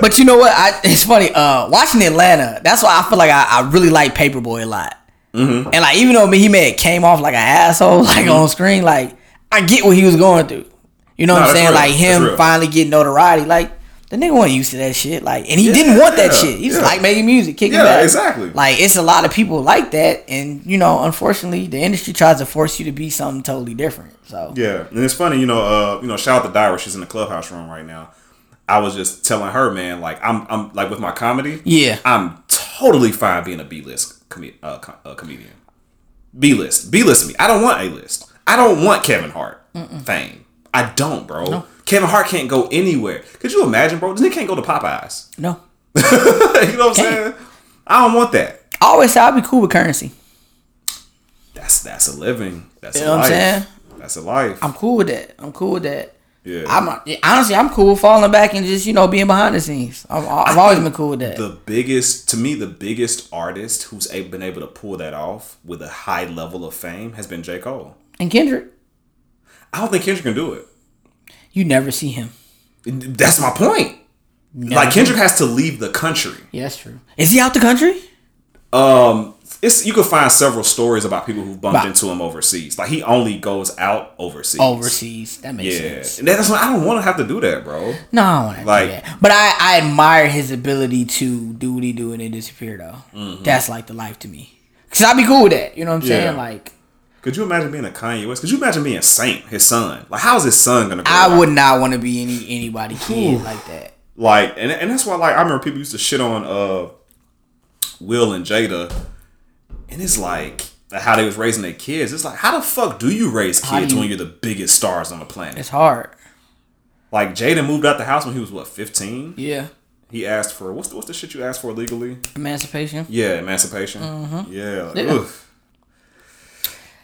but you know what? I, it's funny. Uh, watching Atlanta, that's why I feel like I, I really like Paper Boi a lot. Mm-hmm. And like, even though he may have came off like an asshole, like on screen, like I get what he was going through. You know No, what I'm saying? real. Like him finally getting notoriety. Like the nigga wasn't used to that shit. Like, and he Yeah, didn't want that yeah, shit. He just yeah. like making music, kicking Yeah, back. exactly. Like it's a lot of people like that, and you know, unfortunately, the industry tries to force you to be something totally different. So Yeah, and it's funny, you know. Uh, you know, shout out to Dyra. She's in the clubhouse room right now. I was just telling her, man, like I'm, I'm like with my comedy. Yeah. I'm totally fine being a B list com- uh, co- uh, comedian. B list, B list me. I don't want A list. I don't want Kevin Hart fame. I don't, bro. Kevin Hart can't go anywhere. Could you imagine, bro? This nigga can't go to Popeyes. no, you know what I'm saying? I don't want that. I always say I'll be cool with currency. That's that's a living. That's You a know what I'm life. saying? That's a life. I'm cool with that. I'm cool with that. yeah. I'm honestly, I'm cool with falling back and just you know being behind the scenes. I'm, I've always been cool with that. the biggest to me the biggest artist who's been able to pull that off with a high level of fame has been J. Cole. And Kendrick, I don't think Kendrick can do it. you never see him. That's my point. Like Kendrick has to leave the country. Yeah, that's true. Is he out the country? Um it's you can find several stories about people who bumped Right. into him overseas. Like he only goes out overseas. Overseas. That makes Yeah, sense. and that's why I don't want to have to do that, bro. No, I don't want to Like- do that. But I, I admire his ability to do what he do and then disappear though. Mm-hmm. That's like the life to me. Cause I'd be cool with that. You know what I'm saying? Yeah. Like Could you imagine being a Kanye West? Could you imagine being Saint, his son? Like, how's his son gonna? I up? would not want to be any anybody kid like that. like, and and that's why like I remember people used to shit on uh Will and Jada, and it's like how they was raising their kids. It's like how the fuck do you raise kids you- when you're the biggest stars on the planet? It's hard. Like Jada moved out the house when he was what 15. Yeah. He asked for what's the, what's the shit you asked for legally? Emancipation. Yeah, emancipation. Yeah, like, Yeah.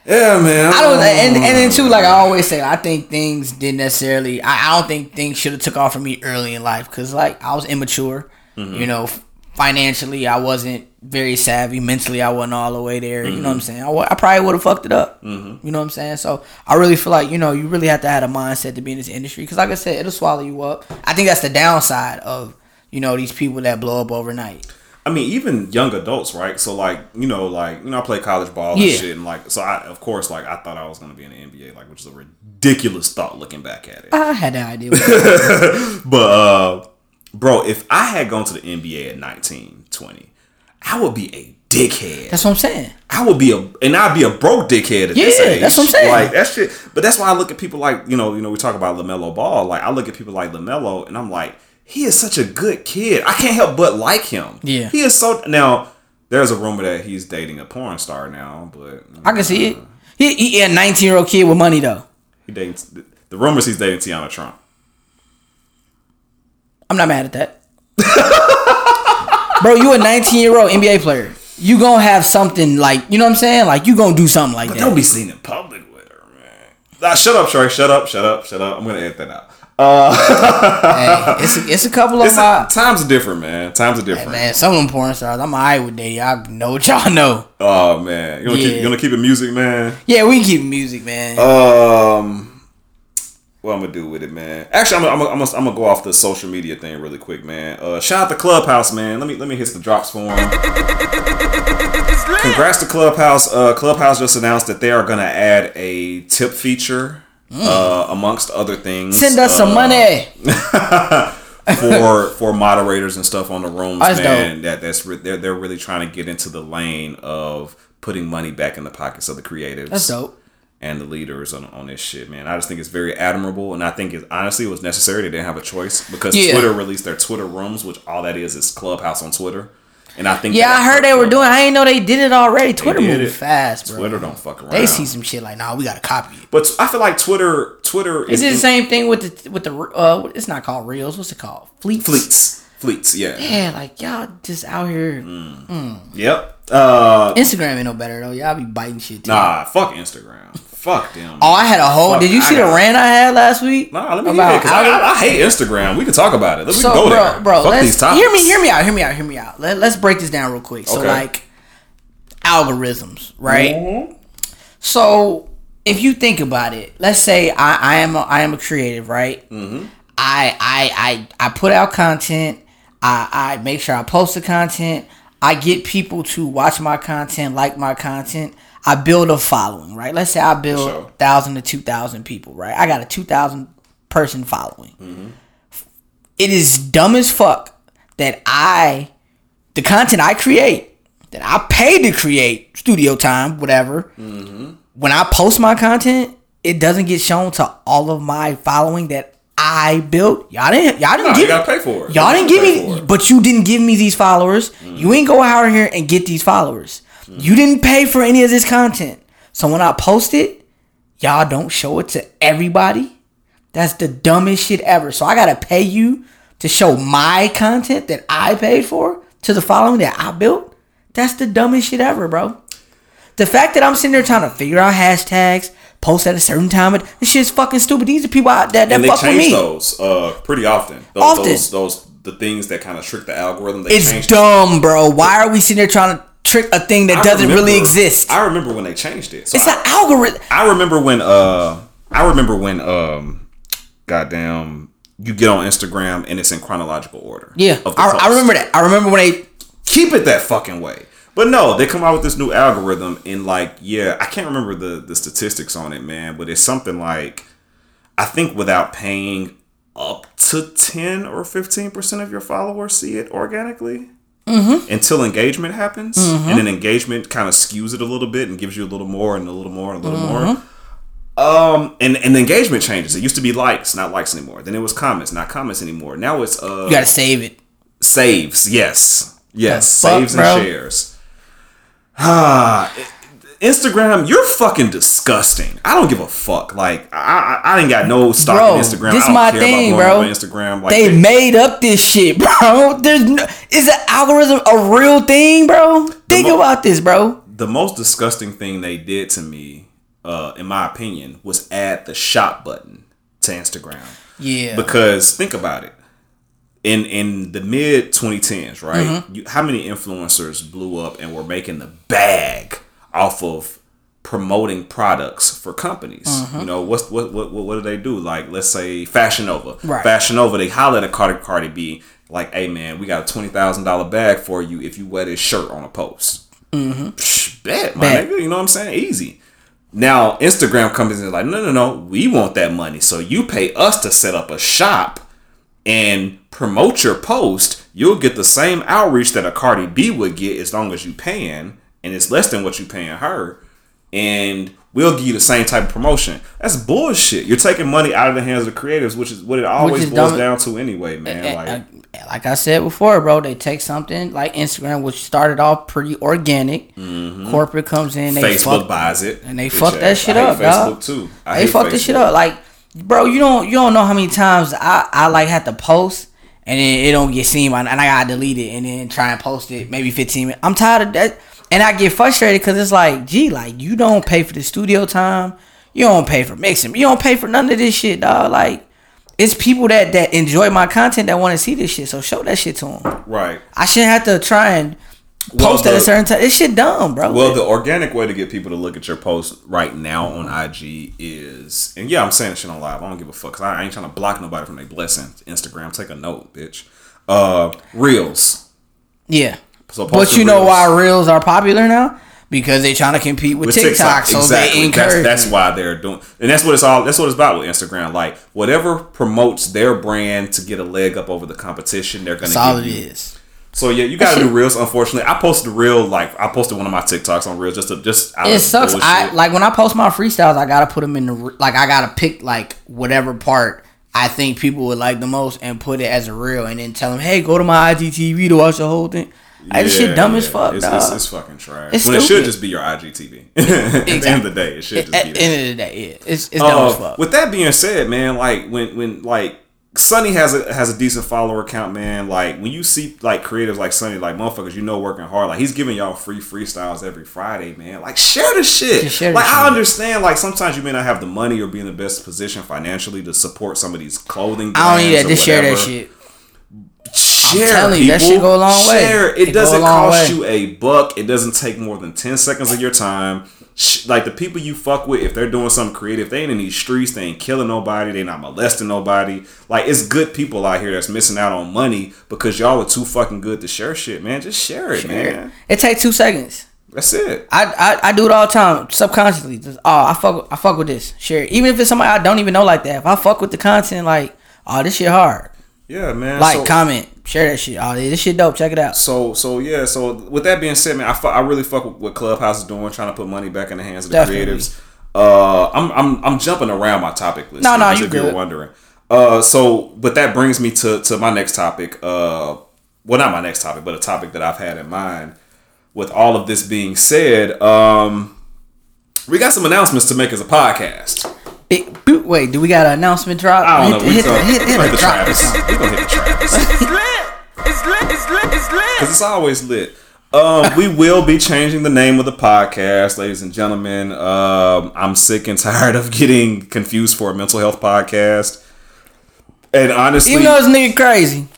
Yeah, man. I don't, and and then too, like I always say, I think things didn't necessarily. I, I don't think things should have took off for me early in life because like I was immature. Mm-hmm. You know, financially I wasn't very savvy. Mentally I wasn't all the way there. You know what I'm Mm-hmm. saying? I, I probably would have fucked it up. You know what I'm saying? So I really feel like you know you really have to have a mindset to be in this industry because like I said, it'll swallow you up. I think that's the downside of you know these people that blow up overnight. I mean, even young adults, right? So, like, you know, like, you know, I play college ball and Yeah. shit, and like, so I, of course, like, I thought I was gonna be in the NBA, like, which is a ridiculous thought looking back at it. I had that idea. But, uh, bro, if I had gone to the NBA at 19, 20, I would be a dickhead. that's what I'm saying. I would be a, and I'd be a broke dickhead at this Yeah, age. that's what I'm saying. Like that shit. But that's why I look at people like you know, you know, we talk about Lamelo Ball. Like I look at people like Lamelo, and I'm like, he is such a good kid. I can't help but like him. Yeah. he is so. Now there's a rumor that he's dating a porn star now, but I can see it. Uh, he, he a 19 year old kid with money though. he dates. The rumors he's dating Tiana Trump. I'm not mad at that. Bro, you a 19 year old NBA player. You gonna have something like you know what I'm saying? Like you gonna do something like But that. don't be seen in public with her, man. Nah, shut up, Trey. Shut up. Shut up. Shut up. I'm gonna edit that out. Hey, it's a, it's a couple of It's my times are different, man. Times are different. man. Some of them porn stars. I'm alright with that. Y'all know what y'all know. Oh man, you gonna keep you gonna keep it music, man. Yeah, we can keep music, man. Um, what I'm gonna do with it, man? Actually, I'm gonna, I'm gonna, I'm gonna, I'm gonna go off the social media thing really quick, man. Uh, shout out to Clubhouse, man. Let me let me hit the drops for him. Congrats to Clubhouse. Uh, Clubhouse just announced that they are gonna add a tip feature, uh, amongst other things. Send us some uh, money. for for moderators and stuff on the rooms, That's man. That that's re- they're they're really trying to get into the lane of putting money back in the pockets of the creatives. That's dope. and the leaders on, on this shit, man. I just think it's very admirable, and I think it honestly it was necessary. They didn't have a choice because Yeah. Twitter released their Twitter rooms, which all that is is Clubhouse on Twitter. And I think Yeah, I heard they were doing. I didn't know they did it already. Twitter it. fast, bro. Twitter don't fuck around. They see some shit like, nah, we gotta copy it. but I feel like Twitter Twitter Is is it the same thing with the with the uh? It's not called reels. What's it called? Fleets. fleets fleets. Yeah. Yeah, like y'all just out here. Mm. Yep. Uh, Instagram ain't no better though. Y'all be biting shit too. nah, fuck Instagram. fuck them. Oh, I had a whole. Fuck, did you see the rant I had last week? Nah, let me about it, I, I, I hate Instagram. We can talk about it. Let me go bro, there. bro, Fuck let's these topics. hear me, hear me out, hear me out, hear me out. Let, let's break this down real quick. So, Okay. like algorithms, right? Mm-hmm. So, if you think about it, let's say I, I am a, I am a creative, right? Mm-hmm. I, I I I put out content. I I make sure I post the content. I get people to watch my content, like my content. I build a following, right? Let's say I build sure. thousand to two thousand people, right? I got a two thousand person following. Mm-hmm. It is dumb as fuck that I, the content I create, that I pay to create, studio time, whatever. Mm-hmm. When I post my content, it doesn't get shown to all of my following that I built. Y'all didn't. Y'all didn't Nah, give. you gotta pay for it. Y'all didn't give gotta pay for me. But you didn't give me these followers. Mm. You ain't go out here and get these followers. You didn't pay for any of this content. So when I post it, y'all don't show it to everybody. That's the dumbest shit ever. So I gotta pay you to show my content that I paid for to the following that I built. That's the dumbest shit ever, bro. The fact that I'm sitting there trying to figure out hashtags, post at a certain time, this shit's fucking stupid. These are people out that, that and they fuck with change me. those uh, pretty often. Those, Often. Those, those the things that kind of trick the algorithm. They It's dumb, bro. Why are we sitting there trying to trick a thing that I doesn't really exist? I remember when they changed it. So it's I, an algorithm. I remember when uh I remember when um goddamn you get on Instagram and it's in chronological order. Yeah, I, I remember that. I remember when they. Keep it that fucking way. But no, they come out with this new algorithm, and like, yeah, I can't remember the the statistics on it, man. But it's something like, I think without paying up to ten or fifteen percent of your followers see it organically. Mm-hmm. Until engagement happens, and then engagement kind of skews it a little bit and gives you a little more and a little more and a little Mm-hmm. more. Um, and and the engagement changes. It used to be likes, not likes anymore. Then it was comments, not comments anymore. Now it's uh You gotta save it. saves. Yes, yes, The fuck, saves and bro? shares. Ah, Instagram, you're fucking disgusting. I don't give a fuck. Like I, I, I ain't got no stock Bro, in Instagram. this I my thing, bro. Instagram. Like they made up this shit, bro. There's no, is the algorithm a real thing, bro? Think mo- about this, bro. the most disgusting thing they did to me, uh, in my opinion, was add the shop button to Instagram. Yeah. Because think about it. In in the mid 2010s, right? Mm-hmm. You, how many influencers blew up and were making the bag off of promoting products for companies? Mm-hmm. You know, what's what what what, what do they do? Like let's say Fashion Nova. Right. Fashion Nova, they holler at Cardi Cardi B like, "Hey man, we got a twenty thousand dollar bag for you if you wear this shirt on a post." Psh, bet, my Bet. nigga. You know what I'm saying? Easy. Now Instagram comes in like, no, no, no, we want that money. So you pay us to set up a shop and promote your post. You'll get the same outreach that a Cardi B would get as long as you paying, and it's less than what you paying her. And we'll give you the same type of promotion. That's bullshit. You're taking money out of the hands of the creatives, which is what it always boils down to anyway, man. Like, and- like I said before, bro, they take something like Instagram, which started off pretty organic. Corporate comes in, they Mm-hmm. Facebook fuck, buys it, and they fuck that shit I up, dog. Too. I they fuck this shit up. Like, bro, you don't you don't know how many times I I like had to post and then it don't get seen and I gotta delete it and then try and post it maybe fifteen minutes. I'm tired of that, and I get frustrated because it's like, gee, like you don't pay for the studio time, you don't pay for mixing, you don't pay for none of this shit, dog. Like. It's people that, that enjoy my content that want to see this shit, so show that shit to them. Right. I shouldn't have to try and Well, post at a certain time. This shit dumb, bro. Well, the organic way to get people to look at your post right now on IG is, and yeah, I'm saying this shit on live. I don't give a fuck. 'cause I ain't trying to block nobody from their blessing. Instagram, take a note, bitch. Uh, reels. yeah. So But you the know reels. why reels are popular now? Because they trying to compete with, With TikTok, so they encourage. That's, that's why they're doing, and that's what it's all. That's what it's about with Instagram. Like whatever promotes their brand to get a leg up over the competition, they're gonna. That's all give it you. is. So yeah, you gotta do reels. Unfortunately, I posted a reel. Like I posted one of my TikToks on reels just to just. Out It of sucks. bullshit. I like when I post my freestyles. I gotta put them in the like. I gotta pick like whatever part I think people would like the most and put it as a reel, and then tell them, hey, go to my IGTV to watch the whole thing. Like, this shit dumb as fuck, It's, dog. it's, it's fucking trash. It's when it should just be your IGTV. At the end of the day, it should At, just at be the end of the day, yeah, it's it's dumb as Uh, fuck. with that being said, man, like when when like Sonny has a has a decent follower count, man. Like when you see like creatives like Sunny, like motherfuckers, you know, working hard. Like he's giving y'all free freestyles every Friday, man. Like share the shit. Share the like I shit. understand, like sometimes you may not have the money or be in the best position financially to support some of these clothing. I don't need that. Just share that shit. Share, telling you, that people. shit go a long way. Share. It, It doesn't cost way. you a buck. It doesn't take more than ten seconds of your time. Sh- Like the people you fuck with, if they're doing something creative, they ain't in these streets. They ain't killing nobody. They not molesting nobody. Like it's good people out here that's missing out on money because y'all are too fucking good to share shit, man. Just share it, man. It take two seconds. That's it. I, I I do it all the time subconsciously. Just, oh, I fuck with, I fuck with this. Share it. Even if it's somebody I don't even know like that. If I fuck with the content, like, oh, this shit hard. Yeah, man. Like, So- comment, share that shit. Oh, this shit dope. Check it out. So so yeah. So with that being said, man, I, fu- I really fuck with what Clubhouse is doing, trying to put money back in the hands of the Definitely. creatives. Uh, I'm I'm I'm jumping around my topic list. No, no, you if you're wondering. Uh, so but that brings me to to my next topic. Uh, well, not my next topic, but a topic that I've had in mind. With all of this being said, um, we got some announcements to make as a podcast. It, wait, do we got an announcement drop? I don't know. Hit, We hit, gonna, the- hit, hit hit the. Travis. We gonna hit the Travis. lit. Because it's always lit. Um, we will be changing the name of the podcast, ladies and gentlemen. Um, I'm sick and tired of getting confused for a mental health podcast. And honestly, You know this nigga crazy.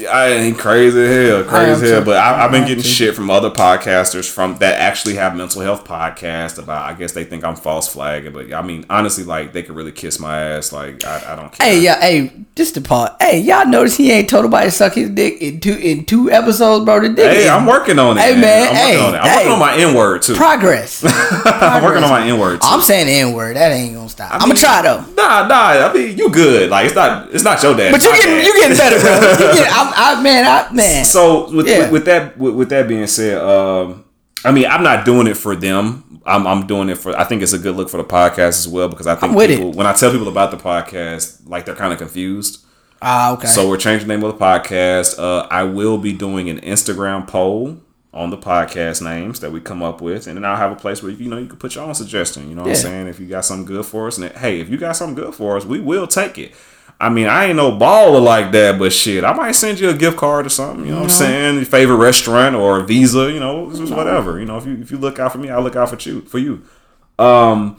I ain't crazy as hell, crazy as hell. too. But I, I've been getting shit from other podcasters from that actually have mental health podcasts about. I guess they think I'm false flagging, but I mean, honestly, like they could really kiss my ass. Like I, I don't care. Hey, yeah, hey, just to pause. Hey, y'all notice he ain't told nobody to suck his dick in two in two episodes, bro. The dick Hey, I'm working on it. Hey, man, I'm hey, working on it. I'm hey. working on my N word too. progress. I'm working on my N word. I'm saying N word. That ain't gonna stop. I am mean, gonna try though. Nah, nah. I mean, you good. Like it's not. It's not your dad. But you getting you getting better, bro. You get, I'm, I man, I man. So with, Yeah. with, with that with, with that being said, um, I mean, I'm not doing it for them. I'm, I'm doing it for. I think it's a good look for the podcast as well because I think people, when I tell people about the podcast, like they're kind of confused. Ah, okay. So we're changing the name of the podcast. Uh, I will be doing an Instagram poll on the podcast names that we come up with, and then I'll have a place where you know you can put your own suggestion. You know what I'm saying? If you got something good for us, and hey, if you got something good for us, we will take it. I mean, I ain't no baller like that, but shit, I might send you a gift card or something. You know what I'm saying? Your favorite restaurant or Visa, you know, just whatever. You know, if you if you look out for me, I'll look out for you for you. Um,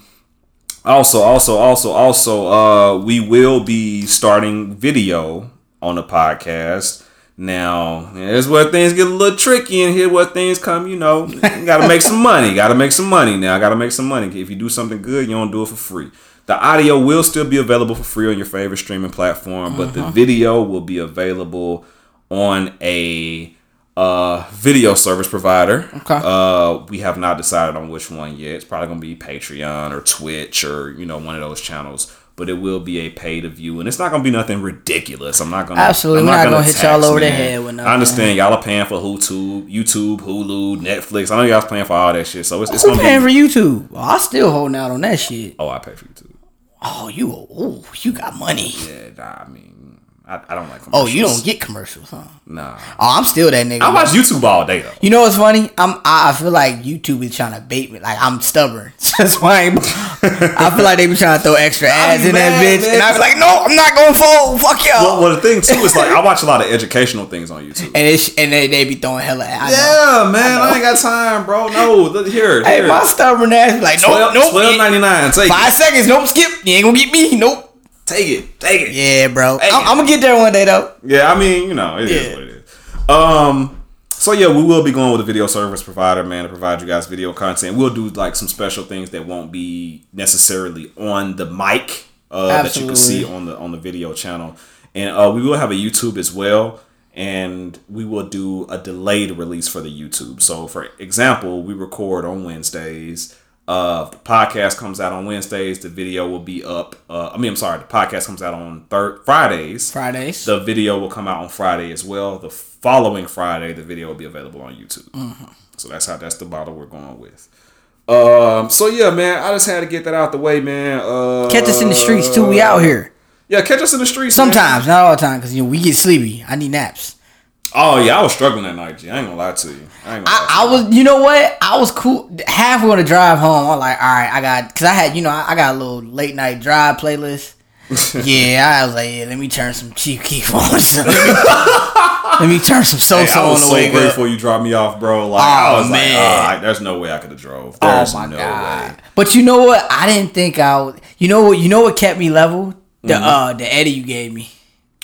also, also, also, also, uh, we will be starting video on the podcast. Now, here's where things get a little tricky, and here where things come. You know, you gotta make some money. Gotta make some money now. Gotta make some money. If you do something good, you don't do it for free. The audio will still be available for free on your favorite streaming platform, but the video will be available on a uh, video service provider. Okay. Uh, we have not decided on which one yet. It's probably gonna be Patreon or Twitch or you know one of those channels. But it will be a pay to view, and it's not gonna be nothing ridiculous. I'm not gonna Absolutely. I'm We're not gonna hit y'all over the head with nothing. I understand y'all are paying for YouTube, YouTube, Hulu, Netflix. I know y'all's paying for all that shit, so it's, it's gonna paying be. for YouTube? Well, I still holding out on that shit. oh, I pay for YouTube. Oh, you oh, you got money. Yeah, I mean, I, I don't like. Oh, you don't get commercials, huh? Nah, Oh, I'm still that nigga. I watch YouTube all day though. You know what's funny? I'm I, I feel like YouTube is trying to bait me. Like I'm stubborn. That's why I'm, I feel like they be trying to throw extra ads be in that bitch, man. and I be like, no, I'm not going full. Fuck y'all. Well, well, the thing too is like I watch a lot of educational things on YouTube. and it's and they, they be throwing hella ads. Yeah, man, I, ain't got time, bro. No, look here, Hey, here. my stubborn ass like, nope, nope. Twelve ninety nine. Take Five it. seconds, nope, skip. You ain't gonna get me, nope. Take it. Take it. Yeah, bro. Hey. I'm, I'm gonna get there one day though. Yeah, I mean, you know, it is Yeah. what it is. Um, so yeah, we will be going with a video service provider, man, to provide you guys video content. We'll do like some special things that won't be necessarily on the mic uh, that you can see on the on the video channel, and uh, we will have a YouTube as well. And we will do a delayed release for the YouTube. So, for example, we record on Wednesdays. Uh, the podcast comes out on Wednesdays. The video will be up. Uh, I mean, I'm sorry. The podcast comes out on third Fridays. Fridays. The video will come out on Friday as well. The following Friday, the video will be available on YouTube. Mm-hmm. So that's how that's the model we're going with. Um. So yeah, man, I just had to get that out the way, man. Uh, Catch us in the streets too. We out here. Yeah, catch us in the streets. man. Sometimes, not all the time, because you know we get sleepy. I need naps. Oh yeah, I was struggling that night. G. I ain't gonna lie to you. I ain't gonna lie to I, I was, you know what? I was cool. Halfway on the drive home, I'm like, all right, I got, cause I had, you know, I, I got a little late night drive playlist. yeah, I was like, yeah, let me turn some Chief Keef on. let, me, turn some Hey, Sosa I on was the so way up. grateful you dropped me off, bro. Like Oh, I was man. like, oh, I, there's no way I could have drove. Oh my no god! way. But you know what? I didn't think I would. You know what? You know what kept me level? The Mm-hmm. uh, the Eddie you gave me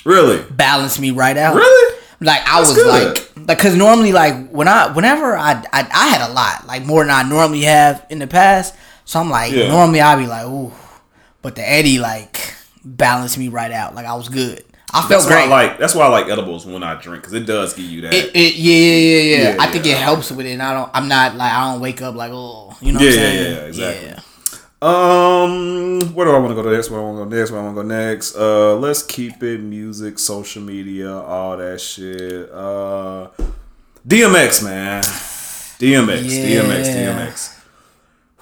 Really? balanced me right out. Really? Like I was good. like, like, cause normally, like when I, whenever I, I, I had a lot, like more than I normally have in the past. So I'm like, Yeah. normally I'd be like, ooh, but the Eddie like balanced me right out. Like I was good. I felt That's why I great. like. That's why I like edibles when I drink because it does give you that. it, it, yeah, yeah, yeah, yeah. Yeah, I think yeah. it helps with it. And I don't, I'm not like, I don't wake up like, oh, you know Yeah, what I'm yeah, saying? yeah, exactly. Um, where do I want to go next? Where I want to go next? Where I want to go next? Uh, let's keep it music, social media, all that shit. Uh, DMX, man, DMX, DMX, Yeah. DMX.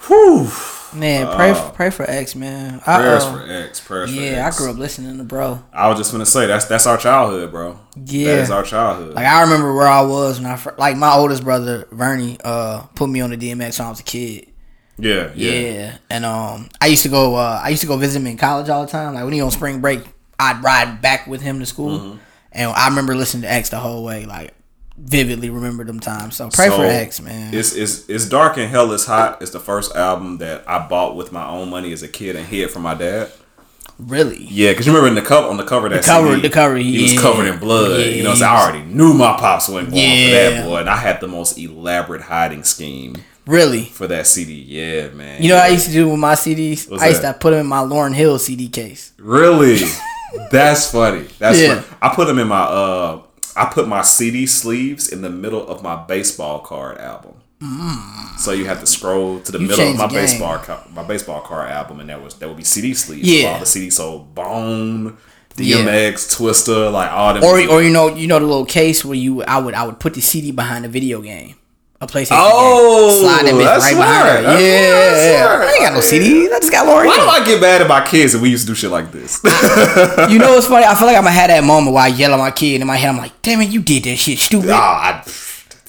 Whew. Man, pray for, pray for X, man. I, Prayers uh, for X. Prayers for Yeah, I grew up listening to bro. I was just gonna say that's that's our childhood, bro. Yeah. that is our childhood. Like I remember where I was when I like my oldest brother Vernie uh put me on the DMX when I was a kid. Yeah, Yeah. yeah, And um I used to go uh I used to go visit him in college all the time. Like when he on spring break, I'd ride back with him to school. Mm-hmm. And I remember listening to X the whole way, like vividly remember them times. So pray for X, man. It's, it's it's dark and hell is hot. It's the first album that I bought with my own money as a kid and hid from my dad. Really? Yeah, because you remember in the cover on the cover that cover- CD, the cover, he was yeah. covered in blood. you know, so I already knew my pops wasn't going for that boy, and I had the most elaborate hiding scheme Really? for that CD. Yeah, man. You know what I used to do with my CDs? What's I used that? to put them in my Lauryn Hill CD case. Really? That's funny. That's Yeah. funny. I put them in my uh I put my CD sleeves in the middle of my baseball card album. So you have to scroll to the Mm. You middle of my baseball my baseball card album, and that was that would be CD sleeves. Yeah. all the CD So Bone, Yeah. DMX, Twista, like all them. Or or you know you know the little case where you I would I would put the CD behind the video game. A PlayStation Oh, game. Slide that bitch that's right behind. That's Yeah, smart. That's yeah. smart. I ain't got no CD. I just got Lauryn Why do I get mad at my kids and we used to do shit like this? You know what's funny? I feel like I'm gonna have that moment where I yell at my kid in my head. I'm like, damn it, you did that shit, stupid. Ah, I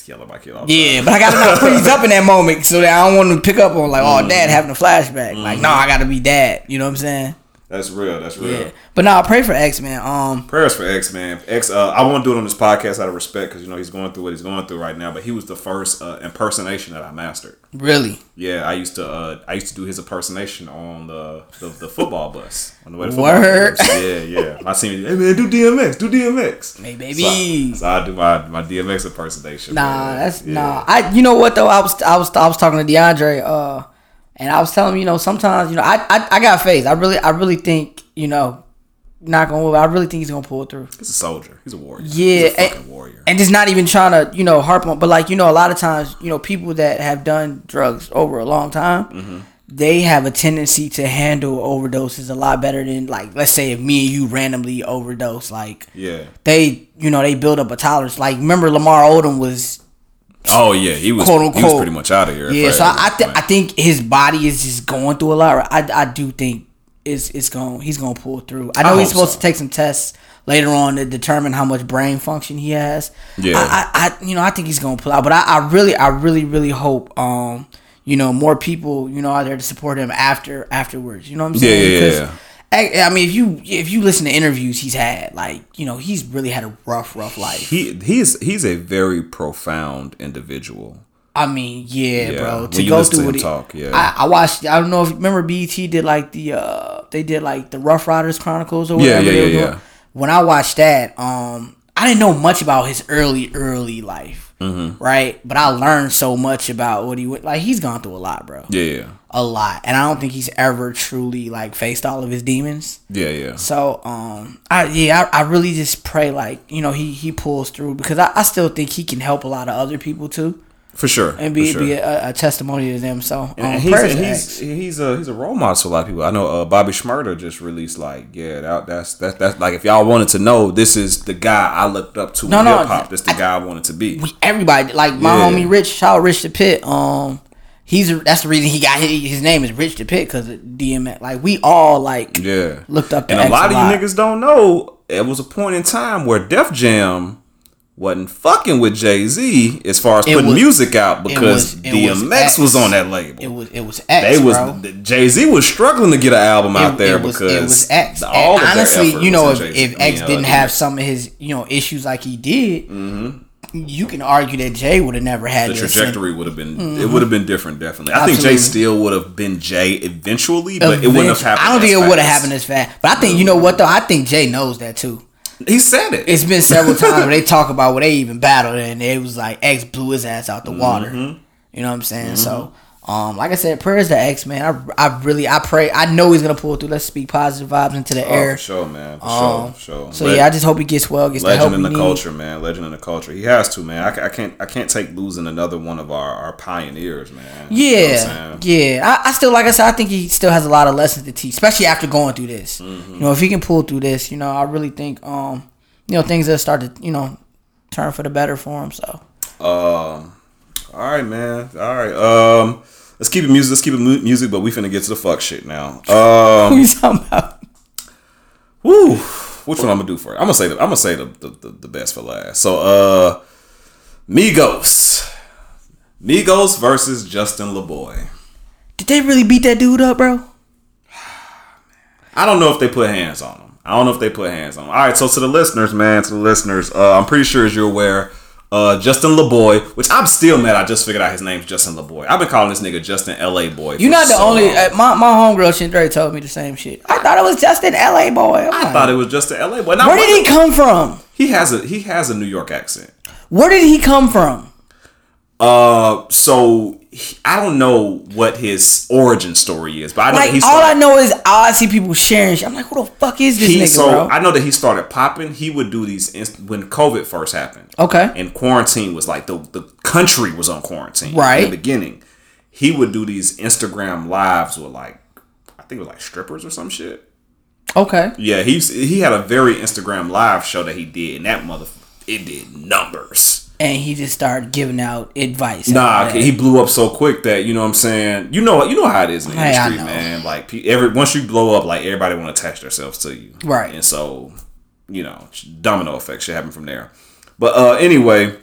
yell at my kid all Yeah, time. but I gotta not freeze up in that moment so that I don't want to pick up on like, oh, dad having a flashback. Like, no, I gotta be dad. You know what I'm saying? That's real. That's real. Yeah. But no, I pray for X, man. Um, Prayers for X man. X, uh, I won't do it on this podcast out of respect because you know he's going through what he's going through right now. But he was the first uh, impersonation that I mastered. really. Yeah, I used to uh, I used to do his impersonation on the the, the football bus on the way to football Word. Yeah, yeah. My team, hey man, do DMX, do DMX. Hey, So, baby. so I do my my DMX impersonation. Nah, that's Yeah. nah. I you know what though? I was I was I was talking to DeAndre, uh, and I was telling him, you know, sometimes you know I I, I got faith. I really I really think you know, not gonna. I really think he's gonna pull through. He's a soldier. He's a warrior. Yeah, he's a fucking and, warrior. and just not even trying to you know harp on, but like you know, a lot of times you know people that have done drugs over a long time. Mm-hmm. They have a tendency to handle overdoses a lot better than like let's say if me and you randomly overdose like yeah. they you know they build up a tolerance like remember Lamar Odom was Oh yeah, he was Quote, unquote. he was pretty much out of here. Yeah, so I I, th- I think his body is just going through a lot. I I do think it's it's going he's going to pull through. I know I he's supposed so. to take some tests later on to determine how much brain function he has. Yeah. I, I, you know I think he's going to pull out, but I, I really I really really hope um you know more people you know are there to support him after afterwards. You know what I'm saying? yeah, yeah, Because, I, I mean, if you if you listen to interviews he's had, like you know, he's really had a rough, rough life. he he's he's a very profound individual. I mean, yeah, Yeah, bro. To go to through him what talk, yeah. I, I watched. I don't know if you remember BET did like the uh they did like the Ruff Ryders Chronicles or whatever. yeah, they were yeah, yeah. When I watched that, um, I didn't know much about his early early life, Mm-hmm. right? But I learned so much about what he went. Like he's gone through a lot, bro. Yeah, yeah, A lot, and I don't think he's ever truly like faced all of his demons. yeah, yeah. So, um, I yeah, I, I really just pray like you know he he pulls through because I, I still think he can help a lot of other people too For sure. and be sure. be a, a testimony to them. So, um, and he's, and he's he's a he's a role model to a lot of people. I know uh, Bobby Shmurda just released like yeah that that's that that's like if y'all wanted to know this is the guy I looked up to No, in no, hip hop. This the guy I wanted to be. We- everybody like my Yeah. homie Rich, shout Rich the Pit. Um, he's that's the reason he got his, his name is Rich the Pit because DMX. Like we all like Yeah, looked up to and a lot of you niggas don't know. It was a point in time where Def Jam wasn't fucking with Jay Z as far as It putting was- music out because was- it DMX was, X. on that label. It was it was X, they was. Jay Z was struggling to get an album out It- there it was, because it was X. all honestly, you know, if, if X mean, uh, didn't have some of his you know issues like he did, you can argue that Jay would have never had the trajectory would have been it would have been different definitely i think jay Absolutely. still would have been jay eventually but it wouldn't have happened I don't think it would have happened as fast. But I think you know what though. I think Jay knows that too. he said it It's been several times where they talk about where they even battled and it was like X blew his ass out the water. Mm-hmm. You know what I'm saying? So, um, like I said, prayers to X man. I, I really I pray. I know he's gonna pull through. Let's speak positive vibes into the oh, air. for sure man for Um, sure for sure So yeah, I just hope he gets well. Gets the help legend in he the culture man legend in the culture he has to man I, I can't i can't take losing another one of our, our pioneers man You know Yeah, yeah. I, I still, like I said, I think he still has a lot of lessons to teach, especially after going through this. Mm-hmm. You know, if he can pull through this, you know, I really think, um, you know, things will start to, you know, turn for the better for him. So, um all right man all right um let's keep it music let's keep it mu- music but we finna get to the fuck shit now um you talking about? Woo! Which one I'm gonna do first? I'm gonna say the, I'm gonna say the, the, the, the best for last. So uh Migos. Migos versus Justin LaBoy. Did they really beat that dude up, bro? I don't know if they put hands on him. I don't know if they put hands on him. All right, so to the listeners, man, to the listeners, uh, I'm pretty sure as you're aware, Uh, Justin LaBoy, which I'm still mad. I just figured out his name's Justin LaBoy. I've been calling this nigga Justin LA Boy. You're not the so only. Uh, my my homegirl Shindray told me the same shit. I thought it was Justin LA boy. I'm I like, thought it was Justin LA Boy. Now, Where did he come from? He has a he has a New York accent. Where did he come from? Uh, so he- I don't know what his origin story is, but I know Like he all I know is I see people sharing shit. I'm like, who the fuck is this he nigga, so bro? I know that he started popping. He would do these inst- when COVID first happened. Okay. and quarantine was like the the country was on quarantine Right. in the beginning. He would do these Instagram lives with like I think it was like strippers or some shit. okay. Yeah, he's he had a very Instagram live show that he did, and that mother it did numbers. And he just started giving out advice. Nah, he blew up so quick that you know what I'm saying. You know, you know how it is in the Hey, industry, man. Like every once you blow up, like everybody want to attach themselves to you, Right. And so, you know, domino effect should happen from there. But uh anyway,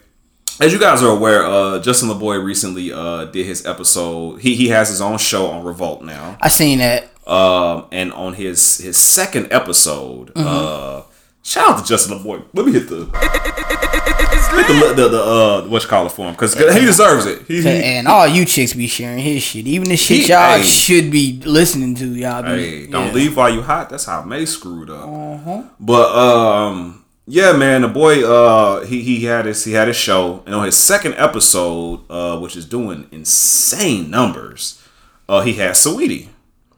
as you guys are aware, uh Justin LaBoy recently uh did his episode. He he has his own show on Revolt now. I seen that. Um, and on his his second episode, Mm-hmm. uh, shout out to Justin LaBoy. Let me hit the hit the the, the uh what you call it for him because he deserves it. He, he, And all you chicks be sharing his shit. Even the shit He- y'all hey. should be listening to. Y'all be. hey, don't leave while you hot. That's how May screwed up. Uh-huh. But um, yeah, man, the boy uh he he had his he had his show, and on his second episode, uh, which is doing insane numbers, uh, he had Saweetie.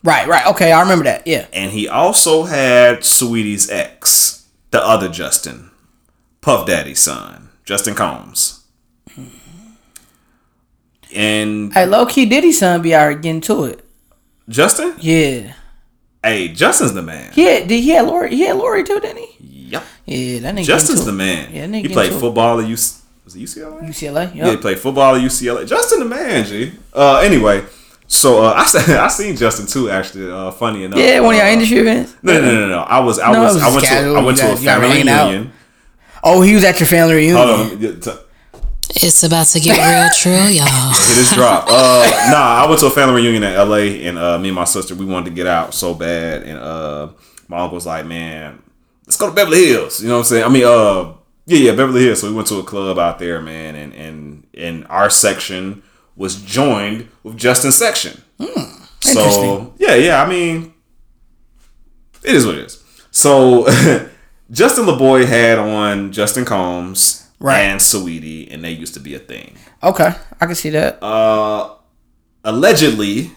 Right, right. Okay, I remember that. Yeah. And he also had Sweetie's ex, the other Justin, Puff Daddy's son, Justin Combs. And Hey, low key Diddy son be here getting to it. Justin, Yeah. hey, Justin's the man. Yeah, did he had Lori? He had Lori too, didn't he? Yep, Yeah, that nigga. Justin's the man. Yeah, that nigga he played football at UC, was it UCLA? UCLA. Yeah, he played football at UCLA. Justin the man, G. Uh, anyway, so uh, I said I seen Justin too. Actually, uh, funny enough. Yeah, one of uh, your industry events. No, no, no, no, no. I was, I No, was, was I went to, casual. I went You to a family hanging out. reunion. Oh, he was at your family reunion. Hold on, let me get to- It's about to get real true, y'all. Hit this drop. Uh, nah, I went to a family reunion in LA, and uh, me and my sister we wanted to get out so bad, and uh, my uncle was like, "Man, let's go to Beverly Hills." You know what I'm saying? I mean, uh, yeah, yeah, Beverly Hills. So we went to a club out there, man, and and and our section was joined with Justin section. so yeah, yeah. I mean, it is what it is. So Justin LaBoy had on Justin Combs Right. and Saweetie, and they used to be a thing Okay, I can see that. Uh, allegedly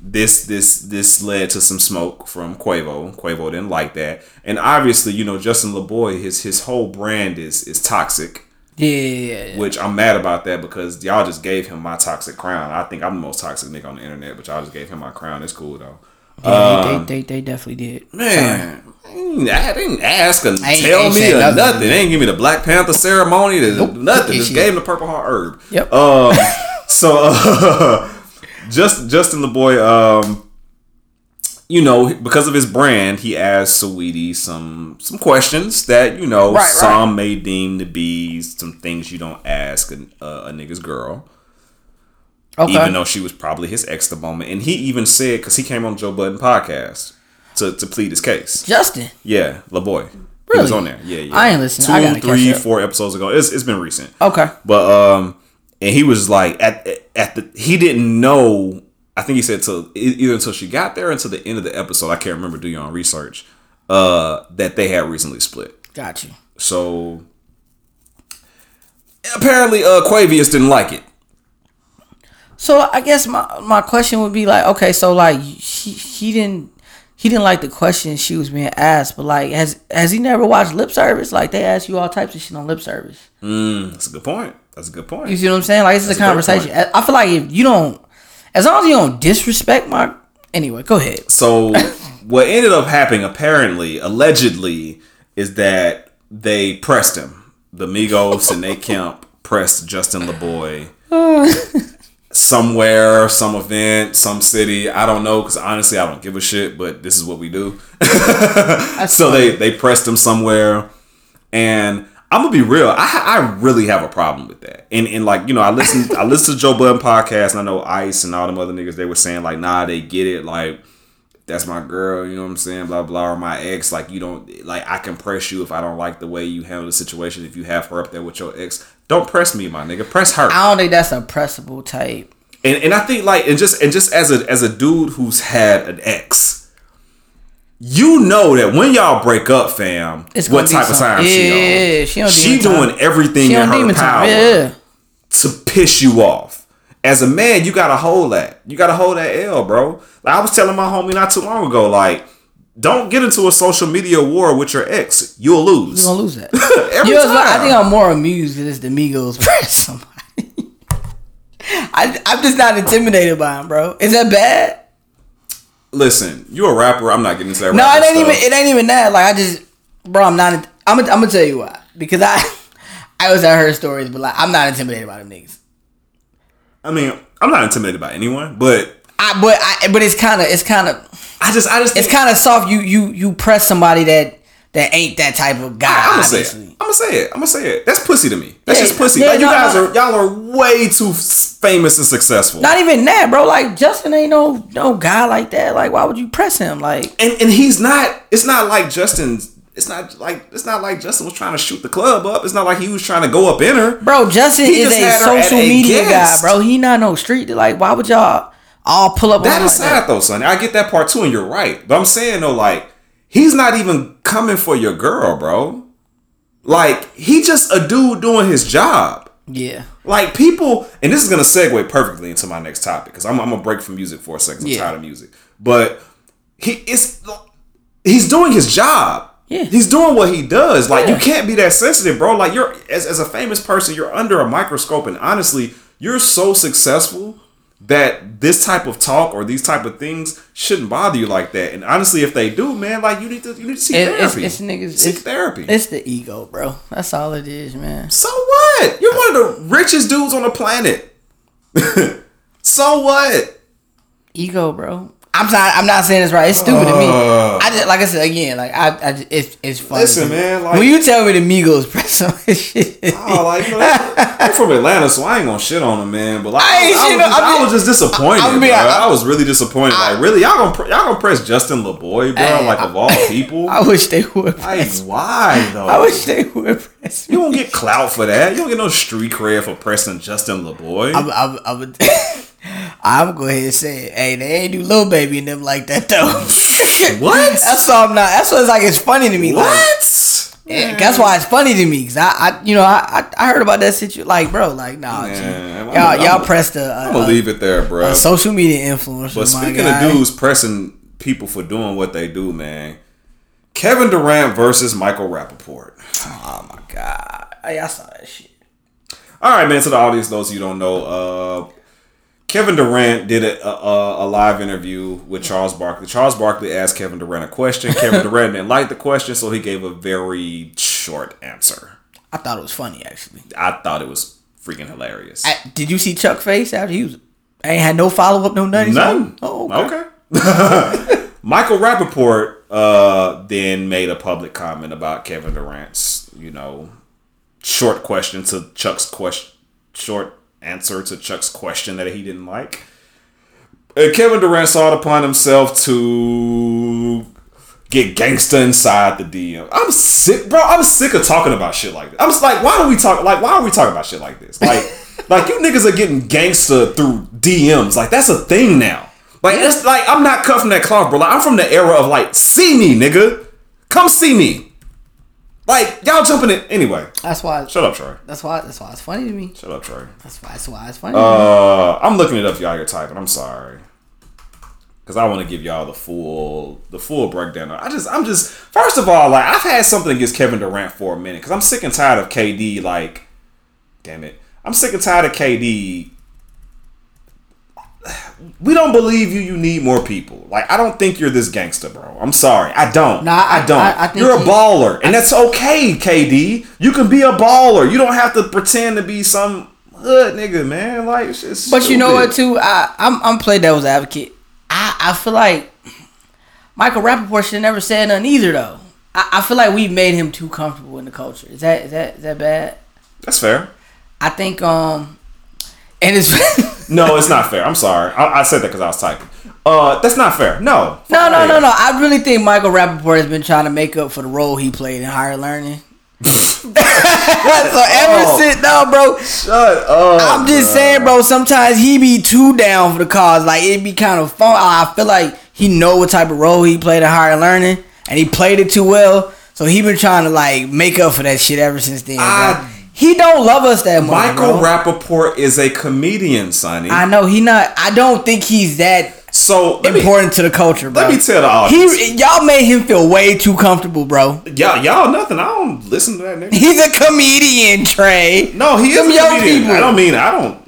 this this this led to some smoke from Quavo. Quavo didn't like that, and obviously, you know, Justin LaBoy, his his whole brand is is toxic, yeah, which I'm mad about that because y'all just gave him my toxic crown. I think I'm the most toxic nigga on the internet, but y'all just gave him my crown. It's cool though. Yeah, they, they, they, they definitely did. Man, I didn't- I didn't ask or ain't- tell ain't me or nothing. nothing. They ain't give me the Black Panther ceremony. Nope. Nothing. Just gave him the Purple Heart herb. Yep. Um, so uh, just Justin the boy, um, you know, because of his brand, he asked Saweetie some some questions that you know Right, right. some may deem to be some things you don't ask a, a, a nigga's girl. Okay. Even though she was probably his ex at the moment, and he even said because he came on Joe Budden podcast to to plead his case. Justin. Yeah, LaBoy. He was on there. Yeah, yeah. I ain't listening. Two, I gotta catch up. four episodes ago. It's, it's been recent. Okay. But um, and he was like at at the he didn't know. I think he said till e- either until she got there until the end of the episode. I can't remember. Do your own research. Uh, that they had recently split. Got you. So apparently, uh, Quavious didn't like it. So I guess my my question would be like, okay, so like he he didn't he didn't like the question she was being asked, but like has has he never watched lip service? Like they ask you all types of shit on lip service. That's a good point. That's a good point. You see what I'm saying? Like this is a a conversation. I feel like if you don't, as long as you don't disrespect my. Anyway, go ahead. So what ended up happening, apparently, allegedly, is that they pressed him. The Migos and they camp pressed Justin LaBoy somewhere, some event, some city. I don't know because honestly, I don't give a shit. But this is what we do. so they they pressed him somewhere, and I'm gonna be real. I I really have a problem with that. And and like you know, I listen I listen to Joe Budden podcast, and I know Ice and all them other niggas. They were saying like, nah, they get it. Like that's my girl, you know what I'm saying, blah blah, or my ex, like you don't like I can press you if I don't like the way you handle the situation. If you have her up there with your ex, don't press me, my nigga. Press her. I don't think that's a pressable type. And and I think like and just and just as a as a dude who's had an ex, you know that when y'all break up, fam, It's what type of some- time she on? yeah, she on she doing time. everything She in her power. Yeah. to piss you off. As a man, you gotta hold that. You gotta hold that L, bro. Like I was telling my homie not too long ago, like, don't get into a social media war with your ex. You'll lose. You gonna lose that. Every You know, I think I'm more amused because it's the Migos press somebody. I, I'm just not intimidated by him, bro. Is that bad? Listen, you're a rapper. I'm not getting into that. No, it ain't stuff. even. It ain't even that. Like I just, bro. I'm not. I'm. Gonna, I'm gonna tell you why. Because I, I was at her stories, but like I'm not intimidated by them niggas. I mean, I'm not intimidated by anyone, but I, but I, but it's kind of, it's kind of, I just, I just, it's kind of soft. You, you, you press somebody that that ain't that type of guy. I'm gonna say it. I'm gonna say it. I'm gonna say it. That's pussy to me. That's Yeah, just pussy. yeah, like you no, guys no. are, y'all are way too famous and successful. Not even that, bro. Like Justin ain't no no guy like that. Like why would you press him? Like and and he's not. It's not like Justin's. It's not like it's not like Justin was trying to shoot the club up. It's not like he was trying to go up in her. Bro, Justin He is a had her at social media guest. guy, bro. He not no street. Like, why would y'all all pull up That is like sad that? though, son. I get that part too, and you're right. But I'm saying though, like he's not even coming for your girl, bro. Like he just a dude doing his job. Yeah. Like people, and this is gonna segue perfectly into my next topic because I'm, I'm gonna break from music for a second. I'm Yeah. tired of music, but he is he's doing his job. Yeah. he's doing what he does. Like Yeah. you can't be that sensitive, bro. Like you're as as a famous person, you're under a microscope, and honestly, you're so successful that this type of talk or these type of things shouldn't bother you like that. And honestly, if they do, man, like you need to you need to seek It- it's, therapy. it's niggas. seek It's, therapy. it's the ego, bro. That's all it is, man. So what? You're one of the richest dudes on the planet. so what? Ego, bro. I'm sorry. I'm not saying it's right. It's stupid to me. Uh. I just like I said again. Like I, I just, it's it's funny. Listen, man, like- when you tell me the Migos press on some shit. Oh, like you know, I'm from Atlanta, so I ain't gonna shit on them, man. But like, I I, was, just, I I was just disappointed. I- I mean, bro. I- was really disappointed. like, really, y'all gonna y'all gonna press Justin LaBoy, bro? Hey, like of all people, I wish they would. like why though? I wish they would press. Me. you don't get clout for that. You don't get no street cred for pressing Justin LaBoy. I'm, I'm, I'm, I'm gonna go ahead and say it. Hey, they ain't do Lil Baby and them like that though. What? That's why I'm not. That's why it's like it's funny to me. Like, what? Yeah, that's why it's funny to me because I, I, you know, I, I, I heard about that situation. Like, bro, like, nah, Man, G. I'm- y'all, I'm- y'all I'm- pressed a, I'm gonna leave it there, bro. social media influencer. But speaking of dudes pressing people for doing what they do, man, Kevin Durant versus Michael Rappaport. oh my god, hey, I saw that shit. All right, man. To the audience, those of you who don't know, uh, Kevin Durant did a, a, a live interview with Charles Barkley. Charles Barkley asked Kevin Durant a question. Kevin Durant didn't like the question, so he gave a very short answer. I thought it was funny actually. I thought it was freaking hilarious. I, did you see Chuck face after he was? Ain't had no follow up, no nothing. None. Oh, okay. okay. Michael Rappaport uh, then made a public comment about Kevin Durant's, you know, short question to Chuck's question, short answer to Chuck's question that he didn't like. And Kevin Durant saw it upon himself to get gangsta inside the DM. I'm sick, bro. I'm sick of talking about shit like this. I'm just like, why do we talk? Like, why are we talking about shit like this? Like, like you niggas are getting gangsta through DMs. Like, that's a thing now. Like, it's like I'm not cut from that cloth, bro. Like, I'm from the era of like, see me, nigga, come see me. Like, y'all jumping in anyway. That's why. Shut up, Troy. That's why. That's why it's funny to me. Shut up, Troy. That's why. That's why it's funny. to me. Uh, I'm looking it up. Y'all here typing. I'm sorry, because I want to give y'all the full the full breakdown. I just I'm just first of all like I've had something against Kevin Durant for a minute because I'm sick and tired of KD. Like, damn it, I'm sick and tired of KD. We don't believe you. You need more people. Like I don't think you're this gangster, bro. I'm sorry. I don't. Nah, I- I, don't. I- I think you're a baller, and that's okay, KD. You can be a baller. You don't have to pretend to be some hood nigga, man. Like, it's just But you know what? Too, I I'm I'm play devil's advocate. I I feel like Michael Rappaport should never said nothing either though. I, I feel like we've made him too comfortable in the culture. Is that is that is that bad? That's fair. I think um, and it's No, it's not fair. I'm sorry. I, I said that because I was typing. Uh, that's not fair. No. No, no, no, no. I really think Michael Rappaport has been trying to make up for the role he played in Higher Learning. so ever Oh. since, no, bro. Shut up. I'm just saying, bro. Sometimes he be too down for the cause. Like it'd be kind of fun. I feel like he know what type of role he played in Higher Learning, and he played it too well. So he been trying to like make up for that shit ever since then. bro. I- he don't love us that much. Michael bro. Rappaport is a comedian, Sonny. I know he not. I don't think he's that so let me, important to the culture, bro. let me tell the audience. He y'all made him feel way too comfortable, bro. y'all, y'all nothing. I don't listen to that nigga. He's a comedian, Trey. No, he is a young comedian. people. I don't mean I don't.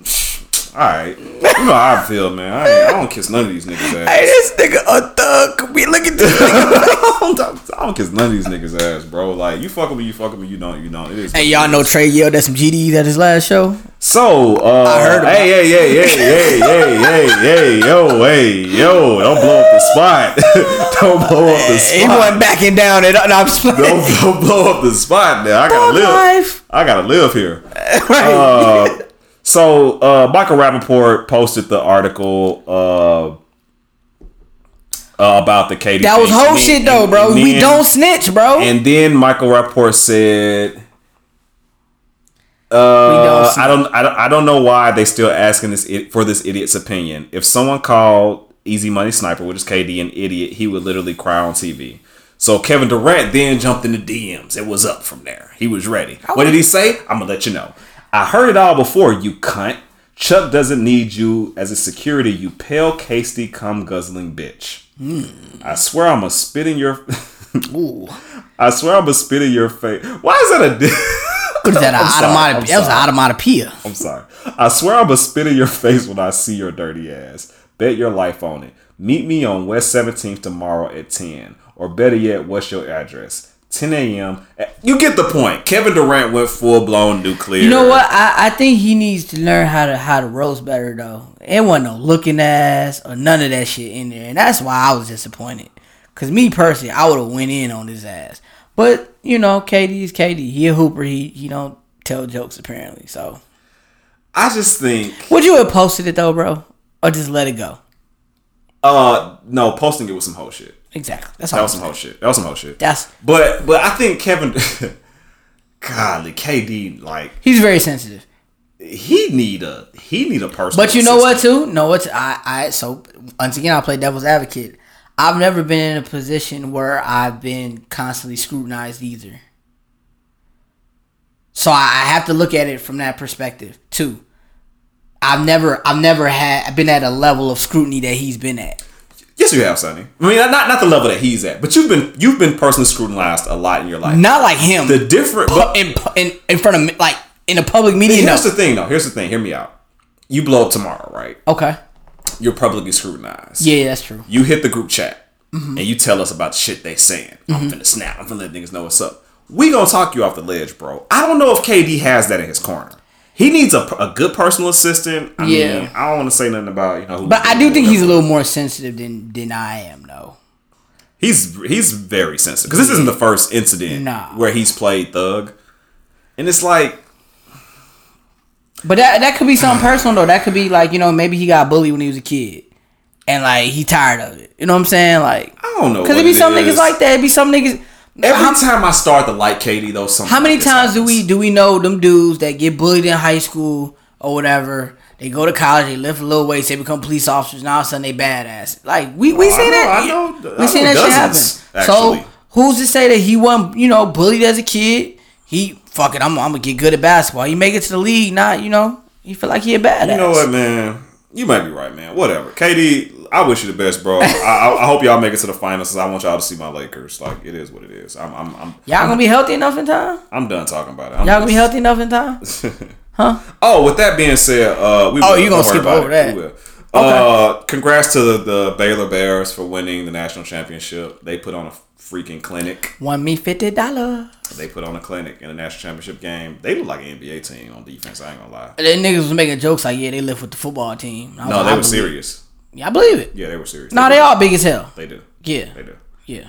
All right, you know how I feel, man. I, I don't kiss none of these niggas ass. Hey, this nigga a thug. We look at this nigga. I, don't, kiss none of these niggas ass, bro. Like you fuck with me, you fuck with me. You don't, you don't. It is. hey, y'all know Trey yelled at some GDs at his last show. So, uh, I heard about hey, hey, hey, hey, hey, hey, hey, hey, yo, hey, yo, don't blow up the spot. don't blow up the spot. He wasn't backing down at no, I'm. Don't, don't blow up the spot now. I gotta live. life. I gotta live here. Right. Uh, so uh, Michael Rappaport posted the article uh, uh, about the KD. that was whole shit though, and- bro. and we then- don't snitch, bro. And then Michael Rappaport said, we don't uh, "I don't, I don't, I don't know why they still asking this for this idiot's opinion. If someone called Easy Money Sniper, which is KD, an idiot, he would literally cry on TV." So Kevin Durant then jumped into DMs. It was up from there. He was ready. What did he say? I'm gonna let you know. I heard it all before, you cunt. Chuck doesn't need you as a security, you pale, casty, cum guzzling bitch. I swear I'm gonna spit in your. Ooh. I swear I'm gonna spit in your face. Why is that a? Is that? An sorry, automatic. That was an automatopoeia. I'm sorry. I swear I'm gonna spit in your face when I see your dirty ass. Bet your life on it. Meet me on West 17th tomorrow at 10. Or better yet, what's your address? 10 a.m. You get the point. Kevin Durant went full blown nuclear. You know what? I, I think he needs to learn how to how to roast better though. It wasn't no looking ass or none of that shit in there, and that's why I was disappointed. Cause me personally, I would have went in on his ass. But you know, KD's KD. He a hooper. He he don't tell jokes apparently. So I just think, would you have posted it though, bro, or just let it go? uh, no, posting it was some whole shit. Exactly. That's That was some whole shit. That was some whole shit. That's But, but I think Kevin, golly, KD, like, he's very sensitive. he need a, he need a personal But you know what too? No, what I I so once again I play devil's advocate. I've never been in a position where I've been constantly scrutinized either. So I I have to look at it from that perspective too. I've never I've never had been at a level of scrutiny that he's been at. Yes, you have, Sonny. I mean, not not the level that he's at, but you've been you've been personally scrutinized a lot in your life. Not like him. the different, Pu- but in, in in front of like in a public media. No. here's the thing, though. Here's the thing. Hear me out. You blow up tomorrow, right? Okay. You're publicly scrutinized. Yeah, that's true. You hit the group chat Mm-hmm. and you tell us about the shit they saying. I'm finna snap. I'm finna let niggas know what's up. We gonna talk you off the ledge, bro. I don't know if KD has that in his corner. He needs a, a good personal assistant. I Yeah. mean, I don't want to say nothing about you know. who- But I do think he's a little more sensitive than than I am, though. He's he's very sensitive because this isn't the first incident Nah. where he's played thug, and it's like But that that could be something personal though. That could be like you know maybe he got bullied when he was a kid, and like he tired of it. You know what I'm saying? Like I don't know. because what it be some is. niggas like that. It be some niggas. Every how, time I start to like KD, though, something. how many like times do we do we know them dudes that get bullied in high school or whatever? They go to college, they lift a little weights, they become police officers. Now all of a sudden they badass. Like we we Oh, seen that. I know- I we seen know that shit happen. actually. So who's to say that he wasn't you know bullied as a kid? He fuck it. I'm, I'm gonna get good at basketball. He make it to the league. Not you know. He feel like he a badass. You know what, man? You might be right, man. Whatever. KD, I wish you the best, bro. I, I, I hope y'all make it to the finals. I want y'all to see my Lakers. Like it is what it is. I'm I'm I'm, Y'all gonna be healthy enough in time? I'm done talking about it. I'm Y'all gonna be healthy enough in time? Huh? oh, with that being said, uh, we Oh, will. you gonna Don't skip about over it. that. We will. Uh, congrats to the, the Baylor Bears for winning the national championship. They put on a freaking clinic. Won me fifty dollars. They put on a clinic in the national championship game. They look like an NBA team on defense. I ain't gonna lie. Then niggas was making jokes like, yeah, they live with the football team. No, like, they I were serious. it. Yeah, I believe it. Yeah, they were serious. Nah, do. they all big as hell. They do. Yeah, They do. yeah.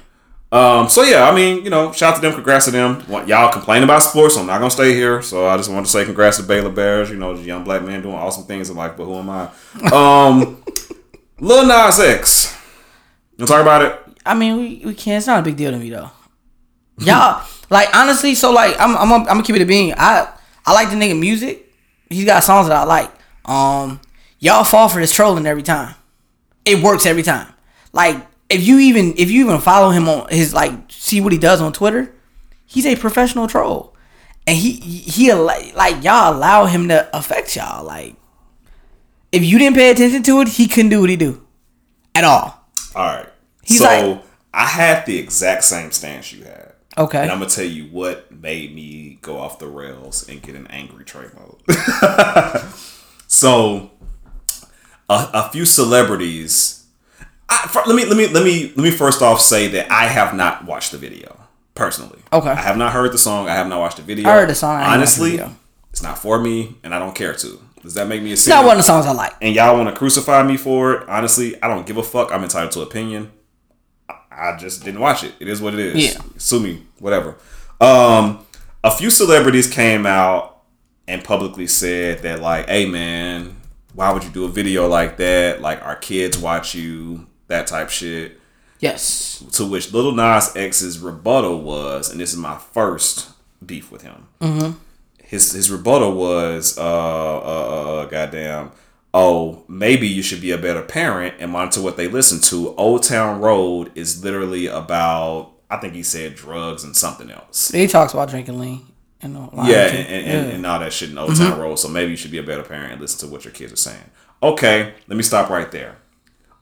Um, so yeah, I mean, you know, shout out to them, congrats to them. Y'all complain about sports, I'm not gonna stay here. So I just want to say congrats to Baylor Bears. You know, the young black man doing awesome things in life, but who am I? Um, Lil Nas X. You talk about it? I mean, we, we can't. It's not a big deal to me though. Y'all, like honestly, so like I'm I'm I'm gonna keep it a being. I I like the nigga music. He's got songs that I like. Um, y'all fall for this trolling every time. It works every time. Like if you even if you even follow him on his like see what he does on Twitter, he's a professional troll, and he he, he like like y'all allow him to affect y'all. Like if you didn't pay attention to it, he couldn't do what he do at all. All right. He's so like- I had the exact same stance you had. Okay. And I'm gonna tell you what made me go off the rails and get an angry Trey mode. so, a, a few celebrities. I, fir- let me let me let me let me first off say that I have not watched the video personally. Okay. I have not heard the song. I have not watched the video. I heard the song, watched the Honestly, it's not for me, and I don't care to. Does that make me a It's not one of the songs I like. and y'all want to crucify me for it, honestly, I don't give a fuck. I'm entitled to opinion. I- I just didn't watch it. It is what it is. Yeah. Sue me, whatever. Um, a few celebrities came out and publicly said that, like, hey man, why would you do a video like that? Like, our kids watch you, that type shit. Yes. To which Lil Nas X's rebuttal was, and this is my first beef with him. Mm-hmm. His his rebuttal was, uh, uh, uh, goddamn, oh, maybe you should be a better parent and monitor what they listen to. Old Town Road is literally about, I think he said drugs and something else. He talks about drinking lean. And all that Yeah, and, and, Yeah. Mm-hmm. and all that shit in Old Town Road. So maybe you should be a better parent and listen to what your kids are saying. Okay, let me stop right there.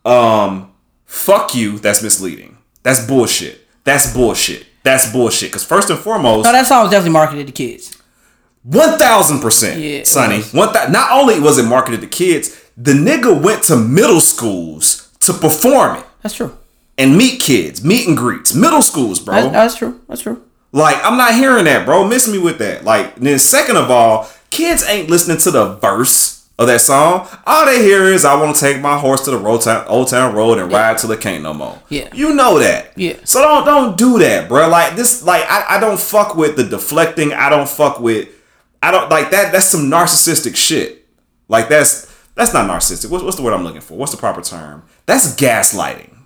Um, fuck you. That's misleading. That's bullshit. That's bullshit. That's bullshit. Because first and foremost, No, that song was definitely marketed to kids. one thousand percent, Yeah, Sonny. One th- not only was it marketed to kids, the nigga went to middle schools to perform it That's true. and meet kids, meet and greets, middle schools, bro. That's, that's true. That's true. Like, I'm not hearing that, bro. Miss me with that. Like, then second of all, kids ain't listening to the verse of that song. All they hear is, I want to take my horse to the road town, old town road and ride till it can't no more. Yeah. You know that. Yeah. So don't don't do that, bro. Like this, like I, I don't fuck with the deflecting. I don't fuck with I don't like that that's some narcissistic shit. Like that's that's not narcissistic. What's, what's the word I'm looking for? What's the proper term? That's gaslighting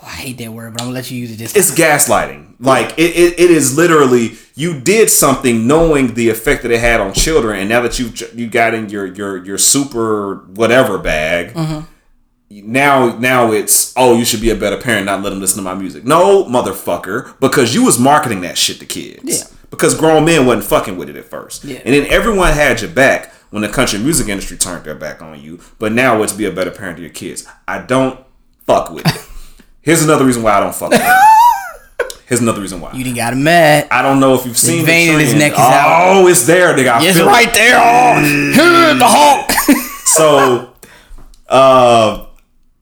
Oh, I hate that word, but I'm gonna let you use it this it's gaslighting. Like it, it, it is literally you did something knowing the effect that it had on children, and now that you you got in your your your super whatever bag, mm-hmm. now now it's oh you should be a better parent, not let them listen to my music. No, motherfucker, because you was marketing that shit to kids. Yeah. Because grown men wasn't fucking with it at first, Yeah. and then everyone had your back when the country music industry turned their back on you. But now it's be a better parent to your kids. I don't fuck with it. Here's another reason why I don't fuck with it. Here's another reason why. You didn't got him mad. I don't know if you've seen vein the in his neck is oh, out. it's there. They got It's right there. Oh, the Hulk. So, uh,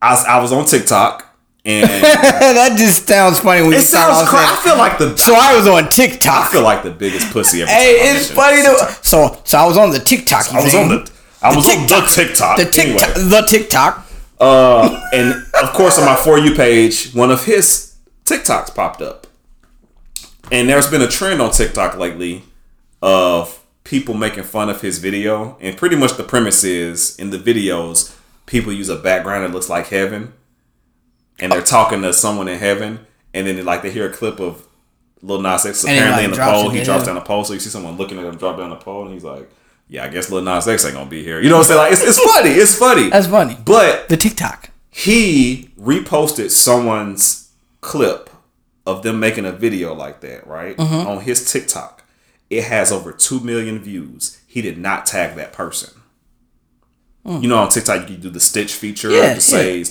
I, was- I was on TikTok and that just sounds funny when it start sounds crazy. I feel like the So I was on TikTok. I TikTok. feel like the biggest pussy ever. Hey, it's funny though. So so I was on the TikTok. I was on the I was on the TikTok. the TikTok. Anyway, The TikTok. uh, and of course on my for you page, one of his TikToks popped up, and there's been a trend on TikTok lately of people making fun of his video, and pretty much the premise is in the videos, people use a background that looks like heaven, and they're talking to someone in heaven, and then like they hear a clip of Lil Nas X apparently in the pole, he drops down the pole, so you see someone looking at him drop down the pole, and he's like. Yeah, I guess Lil Nas X ain't gonna be here. You know what I'm saying? Like, it's, it's funny. It's funny. That's funny. But The TikTok. he reposted someone's clip of them making a video like that, right? Mm-hmm. On his TikTok. It has over 2 million views. He did not tag that person. You know, on TikTok, you can do the stitch feature. Yeah, to say,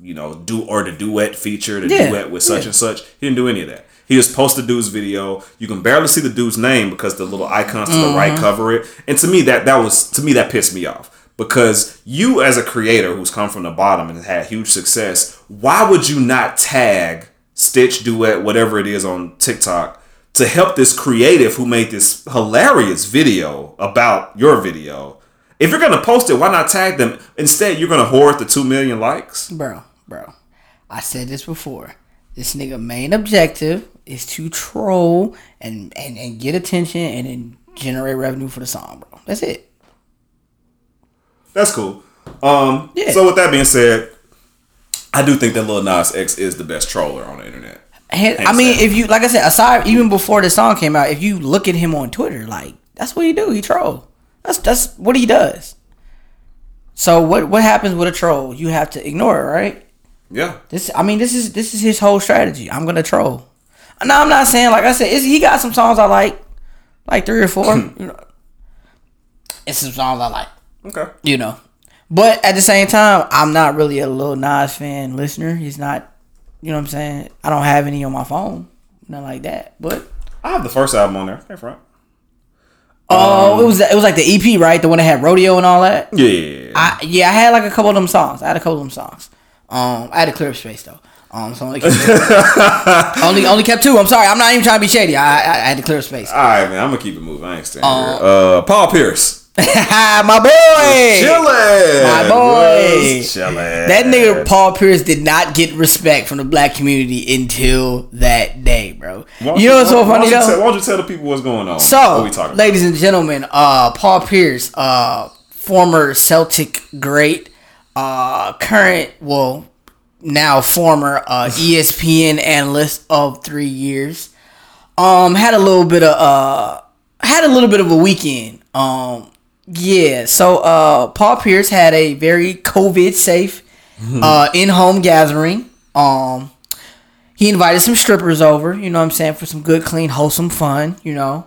you know, do or the duet feature, the Yeah, duet with such yeah. and such. He didn't do any of that. He just posted dude's video. You can barely see the dude's name because the little icons to the Mm-hmm. right cover it. And to me, that that was to me that pissed me off because you as a creator who's come from the bottom and had huge success, why would you not tag Stitch Duet whatever it is on TikTok to help this creative who made this hilarious video about your video? If you're gonna post it, why not tag them? Instead, you're gonna hoard the two million likes. Bro, bro. I said this before. This nigga main objective is to troll and, and, and get attention and then generate revenue for the song, bro. That's it. That's cool. Um, Yeah. So with that being said, I do think that Lil Nas X is the best troller on the internet. I mean, down. if you like I said, aside even before the song came out, if you look at him on Twitter, like that's what he do. He troll. That's that's what he does. So what what happens with a troll? You have to ignore it, right? Yeah. This I mean, this is this is his whole strategy. I'm gonna troll. No, I'm not saying like I said. He got some songs I like, like three or four. you know, it's some songs I like. Okay. You know, but at the same time, I'm not really a Lil Nas fan listener. He's not. You know what I'm saying? I don't have any on my phone, nothing like that. But I have the first album on there. Hey, front. oh, it was it was like the EP, right? The one that had rodeo and all that. Yeah. I yeah, I had like a couple of them songs. I had a couple of them songs. Um, I had to clear space though. Um, so only kept only only kept two. I'm sorry. I'm not even trying to be shady. I I, I had to clear space. All right, man. I'm gonna keep it moving. I ain't staying here. Uh, Paul Pierce. My boy. Chillin'. My boy. Was Chillin'. That nigga Paul Pierce did not get respect from the black community until that day, bro. Why don't You know what's so why funny though? tell- Why don't you tell the people what's going on? So, talking about? ladies and gentlemen, uh, Paul Pierce, uh, former Celtic great, uh, current, well, now former uh, ESPN analyst of three years, um, had a little bit of uh, had a little bit of a weekend. Um, yeah, so uh, Paul Pierce had a very COVID safe uh, in home gathering. Um, he invited some strippers over, you know what I'm saying, for some good, clean, wholesome fun, you know,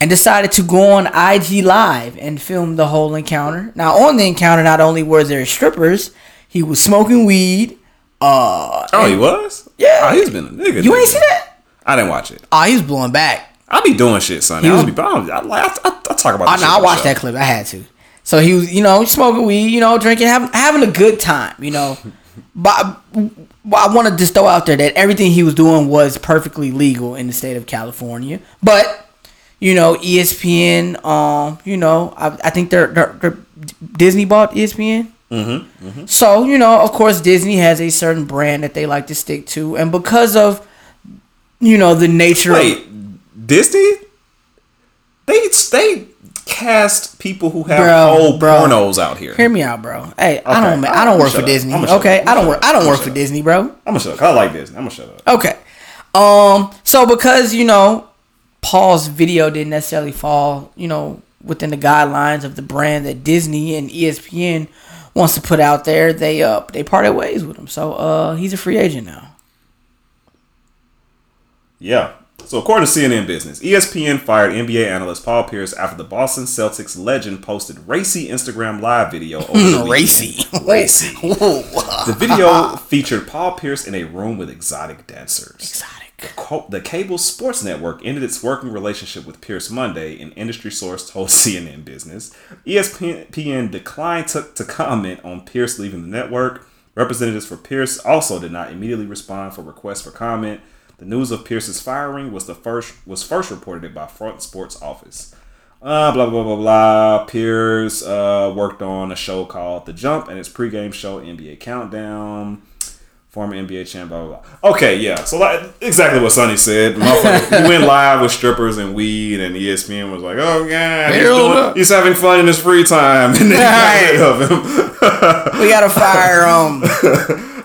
and decided to go on IG Live and film the whole encounter. Now, on the encounter, not only were there strippers, he was smoking weed. Uh, Oh, he was? Yeah. Oh, he's been a nigga. you ain't nigga. see that? I didn't watch it. Oh, he was blowing back. I be doing shit, son. He I, was- don't be, I, I, I, I, I talk about. I know. shit I watched that clip. I had to. So he was, you know, smoking weed, you know, drinking, having having a good time, you know. but but I want to just throw out there that everything he was doing was perfectly legal in the state of California. But you know, ESPN, um, you know, I, I think they're, they're, they're Disney bought ESPN. Mm-hmm, So you know, of course, Disney has a certain brand that they like to stick to, and because of you know the nature of Wait, Disney? They they cast people who have Bro, whole bro. pornos out here. Hear me out, bro. Hey, I Okay. don't. I don't work for up. Disney. Okay. I don't work. I don't work for. Disney, bro. I'm gonna shut up. I like Disney. I'm gonna shut up. Okay. Um. So because you know, Paul's video didn't necessarily fall, you know, within the guidelines of the brand that Disney and ESPN wants to put out there, they uh they parted ways with him. So uh he's a free agent now. Yeah. So according to CNN Business, ESPN fired NBA analyst Paul Pierce after the Boston Celtics legend posted racy Instagram live video over the. Racy. Racy. The video featured Paul Pierce in a room with exotic dancers. Exotic. The cable sports network ended its working relationship with Pierce Monday, an industry source told CNN Business. ESPN declined to, to comment on Pierce leaving the network. Representatives for Pierce also did not immediately respond for requests for comment. The news of Pierce's firing was the first was first reported by Front Sports Office. Uh, blah blah blah blah. Pierce uh, worked on a show called The Jump and its pregame show NBA Countdown. Former NBA champ, blah blah blah. Okay, yeah. So like exactly what Sonny said. He went live with strippers and weed, and ESPN was like, "Oh yeah, he's, doing- he's having fun in his free time," and got rid of him. We gotta fire um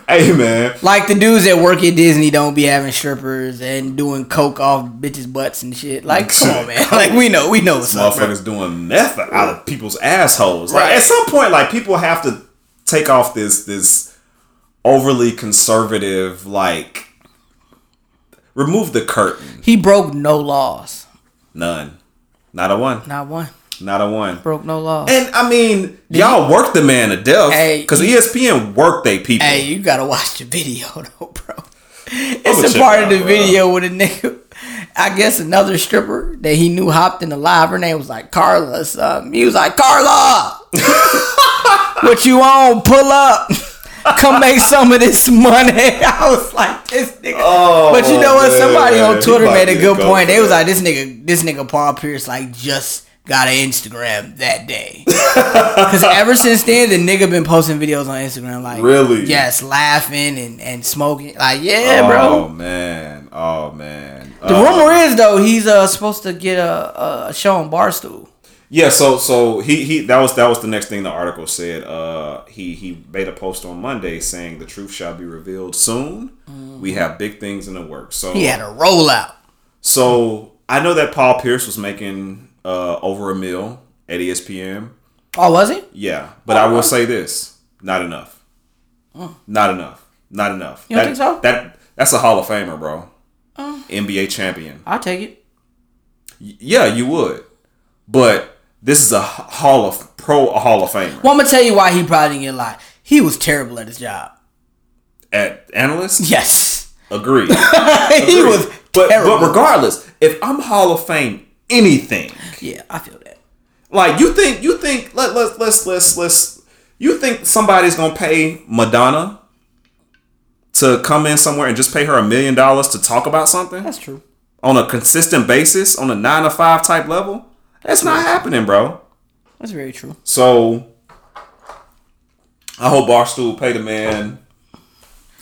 hey man, like the dudes that work at Disney don't be having strippers and doing coke off bitches' butts and shit. Like, come on, man. Like we know, we know what's up. bro. motherfuckers doing meth out of people's assholes. Like Right. at some point, like people have to take off this this overly conservative like remove the curtain. He broke no laws. None, not a one, Not one. Not a one. Broke no law. And I mean, y'all work the man to death Hey, because ESPN work they people. Hey, you gotta watch the video though, bro. It's a part of the bro. video with a nigga. I guess another stripper that he knew hopped in the live. Her name was like Carla or um, something. He was like, Carla, what you on? Pull up. Come make some of this money. I was like, this nigga. Oh, but you know what? Somebody man. on Twitter made a good go point. They was that. like, this nigga, this nigga Paul Pierce like just got an Instagram that day. Because ever since then, the nigga been posting videos on Instagram like, Really? Yes, laughing and, and smoking. Like, yeah, oh bro. Oh man, oh man. The Uh, rumor is though he's uh supposed to get a, a show on Barstool. Yeah, so so he he that was that was the next thing the article said. Uh, he he made a post on Monday saying the truth shall be revealed soon. We have big things in the works. So He had a rollout. so I know that Paul Pierce was making uh over a mil at ESPN. Oh, was he? Yeah, but I will say this: not enough. Not enough. Not enough. You don't that, think so? That that's a Hall of Famer, bro. NBA champion. I'll take it. Yeah, you would. But this is a Hall of Pro Hall of Famer. Well, I'm gonna tell you why he probably didn't get a lot. He was terrible at his job. At analyst, Yes, agree. he was but terrible. but regardless, if I'm Hall of Fame anything, yeah, I feel that. like you think you think let let let's let's let's you think somebody's gonna pay Madonna to come in somewhere and just pay her a million dollars to talk about something That's true. on a consistent basis on a nine to five type level? That's not happening, bro. That's very true. So I hope Barstool pay the man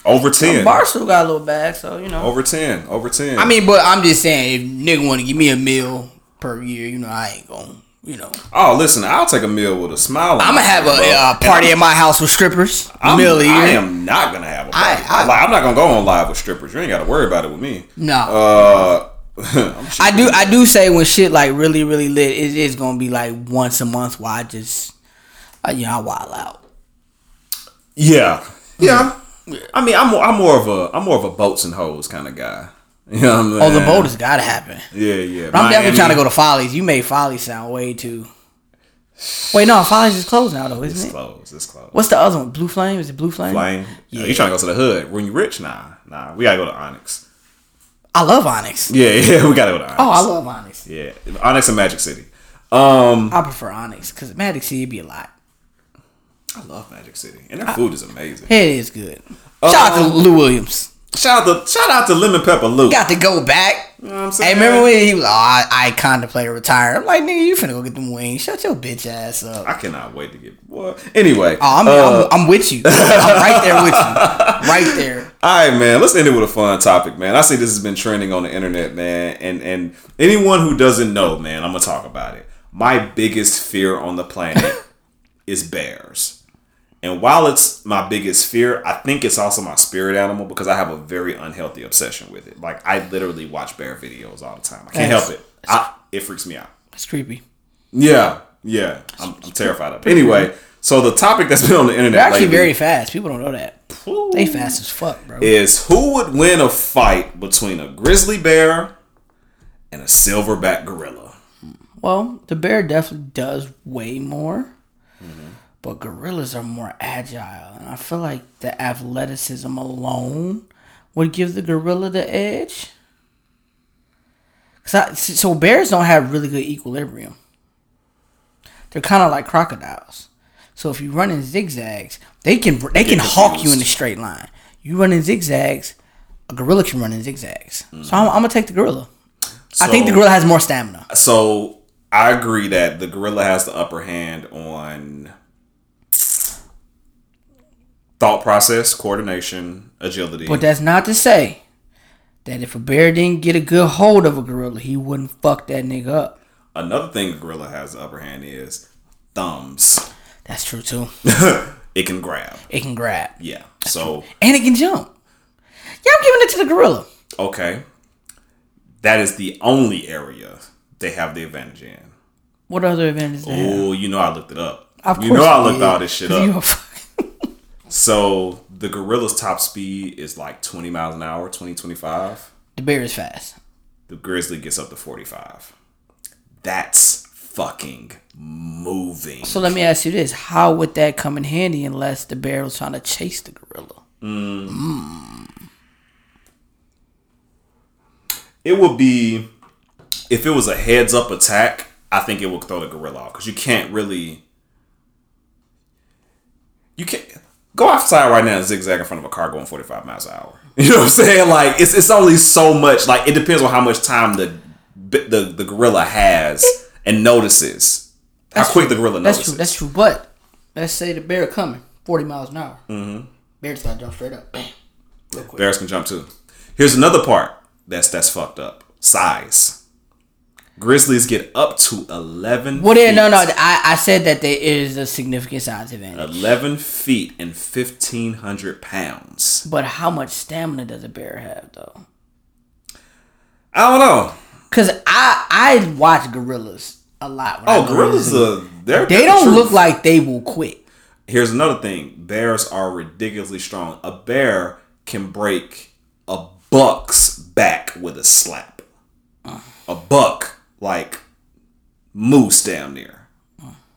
over ten. Barstool got a little bag, so you know. over ten. Over ten. I mean, but I'm just saying, if nigga want to give me a meal per year, you know, I ain't gonna, you know, oh, listen, I'll take a meal with a smile. on I'm gonna have a face, uh, party at my house with strippers. I'm, meal. I am not gonna have a party. I- I, I- am not gonna go on live with strippers. You ain't got to worry about it with me. No. Uh, I'm do. I do say when shit like really, really lit, it is gonna be like once a month. Where I just, uh, you know, I wild out. Yeah, yeah. I mean, I'm more, I'm more of a I'm more of a boats and hoes kind of guy. You know what I'm Oh, the boat has got to happen. Yeah, yeah. But I'm definitely trying to go to Follies. You made Follies sound way too. Wait, no, Follies is closed now though, It's isn't it? close. It's close. What's the other one? Blue Flame? Is it Blue Flame? Flame? Yeah. You trying to go to the hood? When you rich? Nah, nah. We gotta go to Onyx. I love Onyx. Yeah, yeah. We gotta go to Onyx. Oh, I love Onyx. Yeah, Onyx and Magic City. Um, I prefer Onyx because Magic City be a lot. I love Magic City, and their food is amazing. It is good. Shout out to Lou Williams. Shout out to shout out to Lemon Pepper Lou. Got to go back. You know what I'm Hey, remember when he was? Oh, I, I contemplated retiring. I'm like, nigga, you finna go get them wings. Shut your bitch ass up. I cannot wait to get what. Anyway, Oh, I'm, uh, I'm, I'm with you. I'm right there with you. Right there. all right, man. Let's end it with a fun topic, man. I see this has been trending on the internet, man, and and anyone who doesn't know, man, I'm gonna talk about it. My biggest fear on the planet is bears. And while it's my biggest fear, I think it's also my spirit animal because I have a very unhealthy obsession with it. Like I literally watch bear videos all the time. I can't That's- help it. I, it freaks me out. It's creepy. Yeah, yeah. I'm, I'm terrified of it. Anyway, so the topic that's been on the internet They're actually lately very fast. People don't know that. They fast as fuck, bro. is who would win a fight between a grizzly bear and a silverback gorilla? Well, the bear definitely does way more, mm-hmm. But gorillas are more agile, and I feel like the athleticism alone would give the gorilla the edge. Cause I, so bears don't have really good equilibrium. They're kind of like crocodiles. So if you run in zigzags, they can they can hawk you in a straight line. You run in zigzags, a gorilla can run in zigzags. So I'm, I'm gonna take the gorilla. I think the gorilla has more stamina. So I agree that the gorilla has the upper hand on thought process, coordination, agility. But that's not to say that if a bear didn't get a good hold of a gorilla, he wouldn't fuck that nigga up. Another thing a gorilla has the upper hand is thumbs. That's true too. it can grab. It can grab Yeah. So and it can jump. Yeah, I'm giving it to the gorilla. okay, that is the only area they have the advantage in. What other advantages? Oh, you know I looked it up. Of you know I looked did, all this shit up. You a fuck- So the gorilla's top speed is like 20 miles an hour, 20, 25. the bear is fast. The grizzly gets up to 45. That's fucking moving. So let me ask you this: How would that come in handy unless the bear was trying to chase the gorilla? Mm. it would be if it was a heads up attack, I think it would throw the gorilla off because you can't really. You can't go outside right now and zigzag in front of a car going 45 miles an hour. You know what I'm saying? Like it's it's only so much. Like it depends on how much time the the the gorilla has and notices. How quick the gorilla notices. That's true. That's true. But let's say the bear coming forty miles an hour. Mm-hmm. Bear just gotta jump straight up. Bam. Real quick. Bears can jump too. Here's another part that's that's fucked up. Size. Grizzlies get up to 11 Well, no, no. I, I said that there is a significant size advantage. 11 feet and 1,500 pounds. But how much stamina does a bear have, though? I don't know. Cause I I watch gorillas a lot. when Oh, go gorillas, to the zoo. uh, they're, they don't truth. look like they will quit. Here's another thing bears are ridiculously strong. A bear can break a buck's back with a slap. A buck, like moose, down there.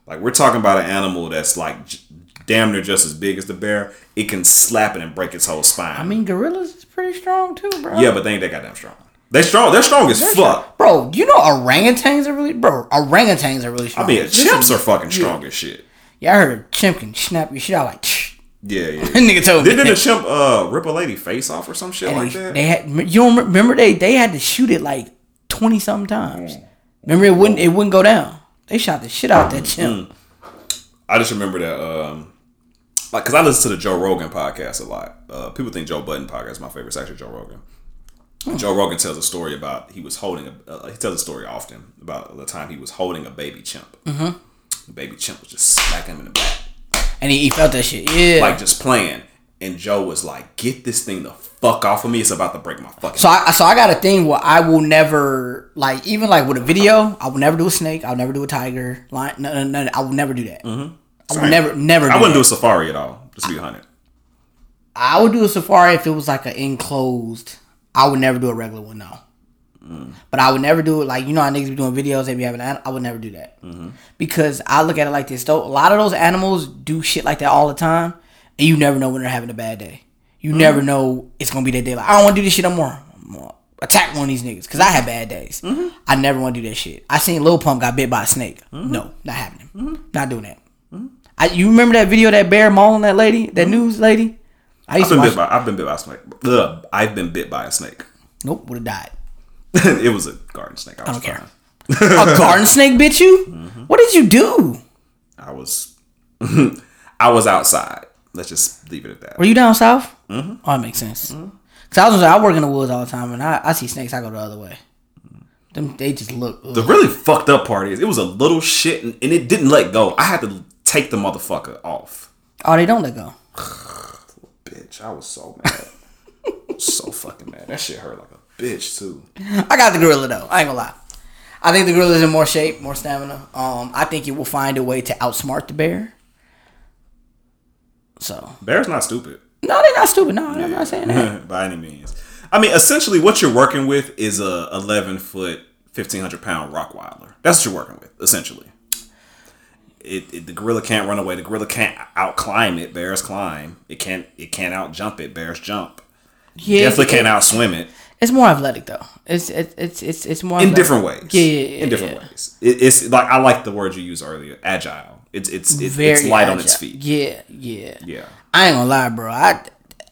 Like, we're talking about an animal that's like j- damn near just as big as the bear. It can slap it and break its whole spine. I mean, gorillas is pretty strong too, bro. yeah, but they ain't that goddamn strong. They strong. They're strong as fuck. bro. You know orangutans are really, bro. Orangutans are really strong. I mean, chimps are fucking strong as shit. Yeah, I heard a chimp can snap your shit out like. Yeah, yeah. Nigga told me. Didn't the chimp uh, rip a lady face off or some shit And like they, that? they had you don't remember they they had to shoot it like twenty something times. Remember it wouldn't it wouldn't go down. They shot the shit out that chimp. I just remember that, um, like, cause I listen to the Joe Rogan podcast a lot. Uh, people think Joe Budden podcast is my favorite. It's actually Joe Rogan. And Joe Rogan tells a story about he was holding a. Uh, he tells a story often about the time he was holding a baby chimp. Mm-hmm. The baby chimp was just smacking him in the back, And he, he felt that shit. Yeah. like just playing. And Joe was like, "Get this thing the fuck off of me! It's about to break my fucking." So I so I got a thing where I will never like even like with a video I will never do a snake I'll never do a tiger lion no no no, no I will never do that mm-hmm. I will Same. never never do I wouldn't do a safari at all. Just to be honest. I would do a safari if it was like an enclosed I would never do a regular one no mm. but I would never do it like you know how niggas be doing videos they be having an- I would never do that mm-hmm. because I look at it like this though a lot of those animals do shit like that all the time and you never know when they're having a bad day. You never mm-hmm. know it's gonna be that day. Like I don't want to do this shit no more. Attack one of these niggas because I have bad days. Mm-hmm. I never want to do that shit. I seen Lil Pump got bit by a snake. Mm-hmm. No not happening. Not doing that. I, you remember that video that bear mauling that lady that news lady? I to been bit by. I've been bit by a snake. Ugh, I've been bit by a snake. nope would have died. It was a garden snake. I, was don't care. a garden snake bit you? What did you do? I was I was outside. Let's just leave it at that. Were you down south? Mm-hmm. Oh, that makes sense. Cause I was I work in the woods all the time, and I, I see snakes. I go the other way. Them they just look. ugh. The really fucked up part is it was a little shit and, and it didn't let go. I had to take the motherfucker off. oh, they don't let go. Bitch, I was so mad. so fucking mad. That shit hurt like a bitch too. I got the gorilla though. I ain't gonna lie. I think the gorilla's in more shape, more stamina. Um, I think it will find a way to outsmart the bear. So Bear's not stupid. no, they're not stupid. No, I'm not saying that. by any means. I mean, essentially, what you're working with is a 11 foot, 1500 pound Rottweiler. That's what you're working with, essentially. It, it the gorilla can't run away. The gorilla can't outclimb it. Bears climb. It can't. It can't outjump it. Bears jump. Yeah, Definitely it- can't outswim it. It's more athletic though. It's it's it's it's, it's more in athletic. different ways. Yeah, yeah, yeah, in different yeah. ways. It, it's like I like the word you used earlier, agile. It's it's it's, it's light on its feet. Yeah, yeah. Yeah. I ain't gonna lie, bro. I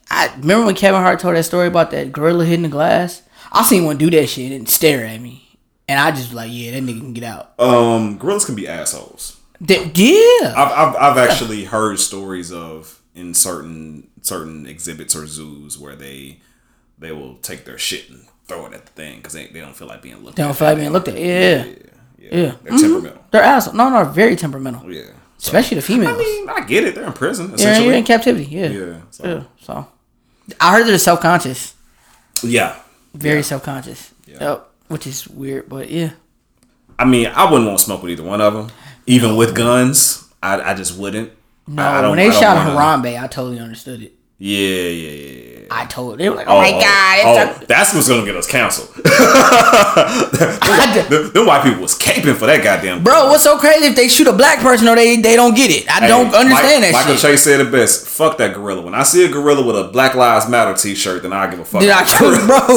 I remember when Kevin Hart told that story about that gorilla hitting the glass. I seen one do that shit and stare at me, and I just like, yeah, that nigga can get out. Um, gorillas can be assholes. That- yeah, I've, I've I've actually heard stories of in certain certain exhibits or zoos where they they will take their shit and throw it at the thing because they, they don't feel like being looked they don't feel like being looked at. Yeah, Yeah, yeah. Yeah. They're mm-hmm. temperamental. they're assholes. No, no, very temperamental, Yeah. So, especially the females. I mean, I get it. They're in prison yeah, you're in captivity. Yeah, yeah. yeah. So, So, I heard they're self conscious, yeah. very Yeah. self conscious. Yeah. Yep, which is weird, but yeah. I mean, I wouldn't want to smoke with either one of them, even with guns. I, I just wouldn't. No, I, I don't- when they shot Harambe, I totally understood it. Yeah, yeah, yeah, yeah. I told were like, oh, my oh, god, oh, it's that's what's gonna get us canceled. a- them, them white people was caping for that goddamn. Bro, what's so crazy if they shoot a black person or they they don't get it? I Hey, don't understand Mike- that Michael shit. Chase said it best. Fuck that gorilla. When I see a gorilla with a Black Lives Matter T-shirt, then I give a fuck. Did I bro?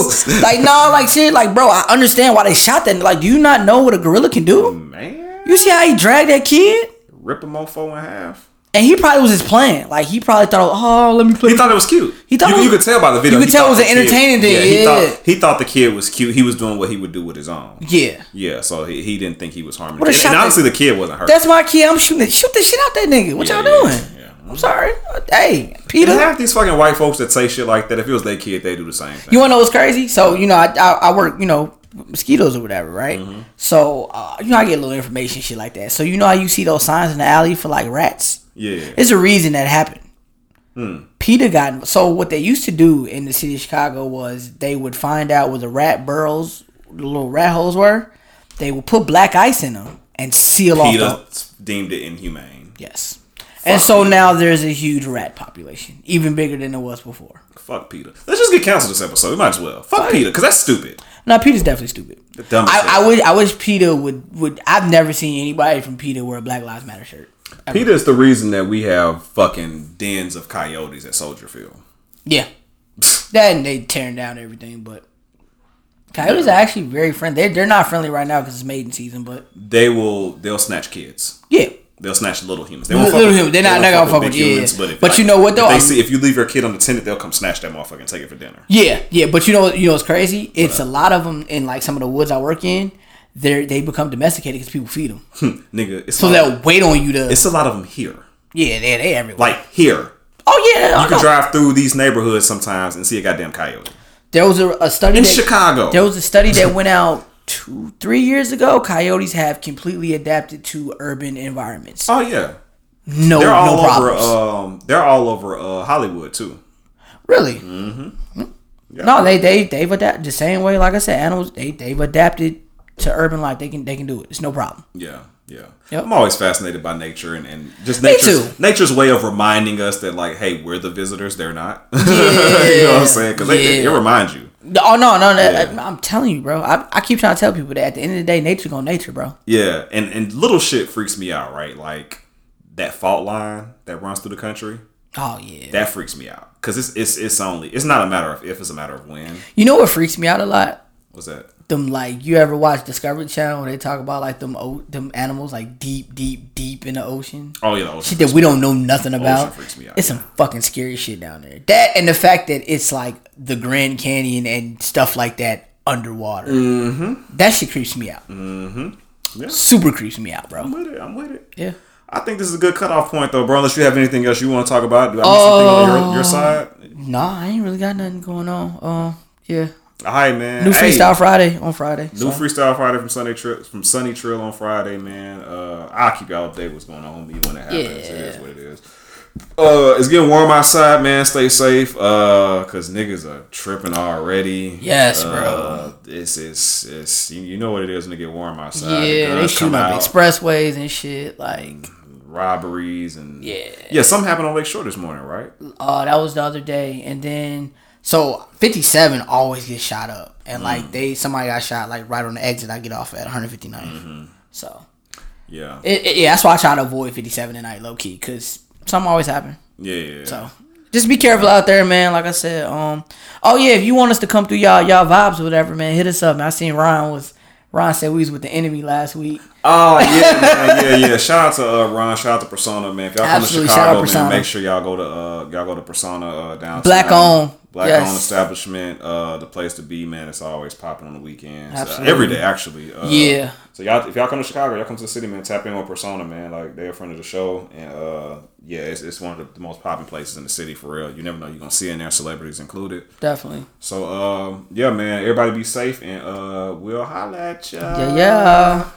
Like no, like shit, like bro, I understand why they shot that. Like, do you not know what a gorilla can do? Man, You see how he dragged that kid? rip a mofo in half. And he probably was his plan. Like he probably thought, oh, let me play. He thought it was cute. He thought you, was- you could tell by the video. you could tell it was an entertaining thing, he yeah. thought he thought the kid was cute. He was doing what he would do with his own. yeah, Yeah, so he, he didn't think he was harming. What a shot And that- honestly, the kid wasn't hurt. that's my kid. I'm shooting. it. Shoot the shit out that nigga. What Yeah, y'all yeah, doing? yeah. I'm sorry. Hey, And PETA. half these fucking white folks that say shit like that, if it was their kid, they do the same thing. You wanna know what's crazy? So you know, I I, I work. You know, mosquitoes or whatever, right? Mm-hmm. So uh, you know, I get a little information, shit like that. So you know how you see those signs in the alley for like rats? Yeah. It's a reason that happened. Hmm. PETA got so what they used to do in the city of Chicago was they would find out where the rat burrows, the little rat holes were. They would put black ice in them and seal off. PETA deemed it inhumane. yes. And so now there's a huge rat population, even bigger than it was before. Fuck PETA. Let's just get canceled this episode. We might as well. Fuck PETA, because that's stupid. Now PETA's definitely stupid. The dumbest. I, I wish I wish PETA would would. I've never seen anybody from PETA wear a Black Lives Matter shirt. Ever. PETA is the reason that we have fucking dens of coyotes at Soldier Field. Yeah, that and they tearing down everything, but coyotes are actually very friendly. They're, they're not friendly right now because it's mating season, but They will. They'll snatch kids. yeah. They'll snatch little humans. They won't with- humans. They're not- they won't gonna fuck with- humans, yeah. But, if, But you know what, though? If they I'm- see if you leave your kid on the tenant, they'll come snatch that motherfucker and take it for dinner. Yeah, yeah, but you know, you know it's crazy? It's a lot of them in like some of the woods I work in. They they become domesticated because people feed them, hmm, Nigga, it's so they'll wait on you to. It's a lot of them here. yeah, they they everywhere. Like here, oh yeah, I you can know. drive through these neighborhoods sometimes and see a goddamn coyote There was a, a study in that, Chicago. There was a study that went out two, three years ago. Coyotes have completely adapted to urban environments. oh yeah, No, they're all no over. problems. Um, they're all over uh, Hollywood too. really? Mm-hmm. Yeah. No, they they they've adapted the same way. Like I said, animals they they've adapted to urban life. They can they can do it. It's no problem. Yeah, yeah. Yep. I'm always fascinated by nature and, and just nature's, nature's way of reminding us that like, hey, we're the visitors. They're not. you know what I'm saying? Because it, it reminds you. Oh no, no, no! Yeah. I'm telling you, bro. I, I keep trying to tell people that at the end of the day, nature gonna nature, bro. Yeah, and and little shit freaks me out, right? Like that fault line that runs through the country. Oh yeah. That freaks me out because it's it's it's only it's not a matter of if, it's a matter of when. you know what freaks me out a lot? What's that? Them like you ever watch Discovery Channel when they talk about like them o- them animals like deep, deep, deep in the ocean. Oh yeah, the ocean shit that we don't know nothing about. freaks me out, It's some fucking scary shit down there. That and the fact that it's like the Grand Canyon and stuff like that underwater. Mm-hmm. That shit creeps me out. Mm-hmm. Yeah. Super creeps me out, bro. I'm with it. I'm with it. Yeah. I think this is a good cutoff point though, bro. Unless you have anything else you want to talk about. Do I miss something on your, your side? Nah, I ain't really got nothing going on. Uh, yeah. All right, man. New Hey. Freestyle Friday on Friday. New so. freestyle Friday from Sunday Trill from Sunny Trill on Friday, man. Uh, I'll keep y'all updated what's going on with me when it happens. It Yeah. is what it is. Uh, it's getting warm outside, man. Stay safe. Uh, cause niggas are tripping already. Yes, uh, bro. It's it's it's you, you know what it is when it get warm outside. The Yeah, they guns shooting up out, expressways and shit. Like, robberies and Yeah. yeah. Something happened on Lake Shore this morning, right? uh, that was the other day, and then so fifty seven always gets shot up, and Mm. like they somebody got shot like right on the exit. I get off at one hundred fifty nine. Mm-hmm. So Yeah. it, it- yeah, that's why I try to avoid fifty seven tonight, low key, because something always happen. yeah. yeah. So just be careful out there, man. Like I said, um, oh yeah, if you want us to come through y'all y'all vibes or whatever, man, hit us up. Man, I seen Ryan was Ron said we was with the enemy last week. Oh yeah, man, yeah, yeah. Shout out to uh, Ron. Shout out to Persona, man. If y'all Absolutely, come to Chicago, man, make sure y'all go to uh, y'all go to Persona uh, downtown. Black owned, black yes. owned establishment. Uh, the place to be, man. It's always popping on the weekends. Uh, every day, actually. Uh, Yeah. So y'all, if y'all come to Chicago, y'all come to the city, man. Tap in with Persona, man. Like they're a friend of the show, and uh, yeah, it's, it's one of the, most popping places in the city for real. You never know you're gonna see in there, celebrities included. Definitely. So um, yeah, man. Everybody be safe, and uh, we'll holla at ya. Yeah, yeah.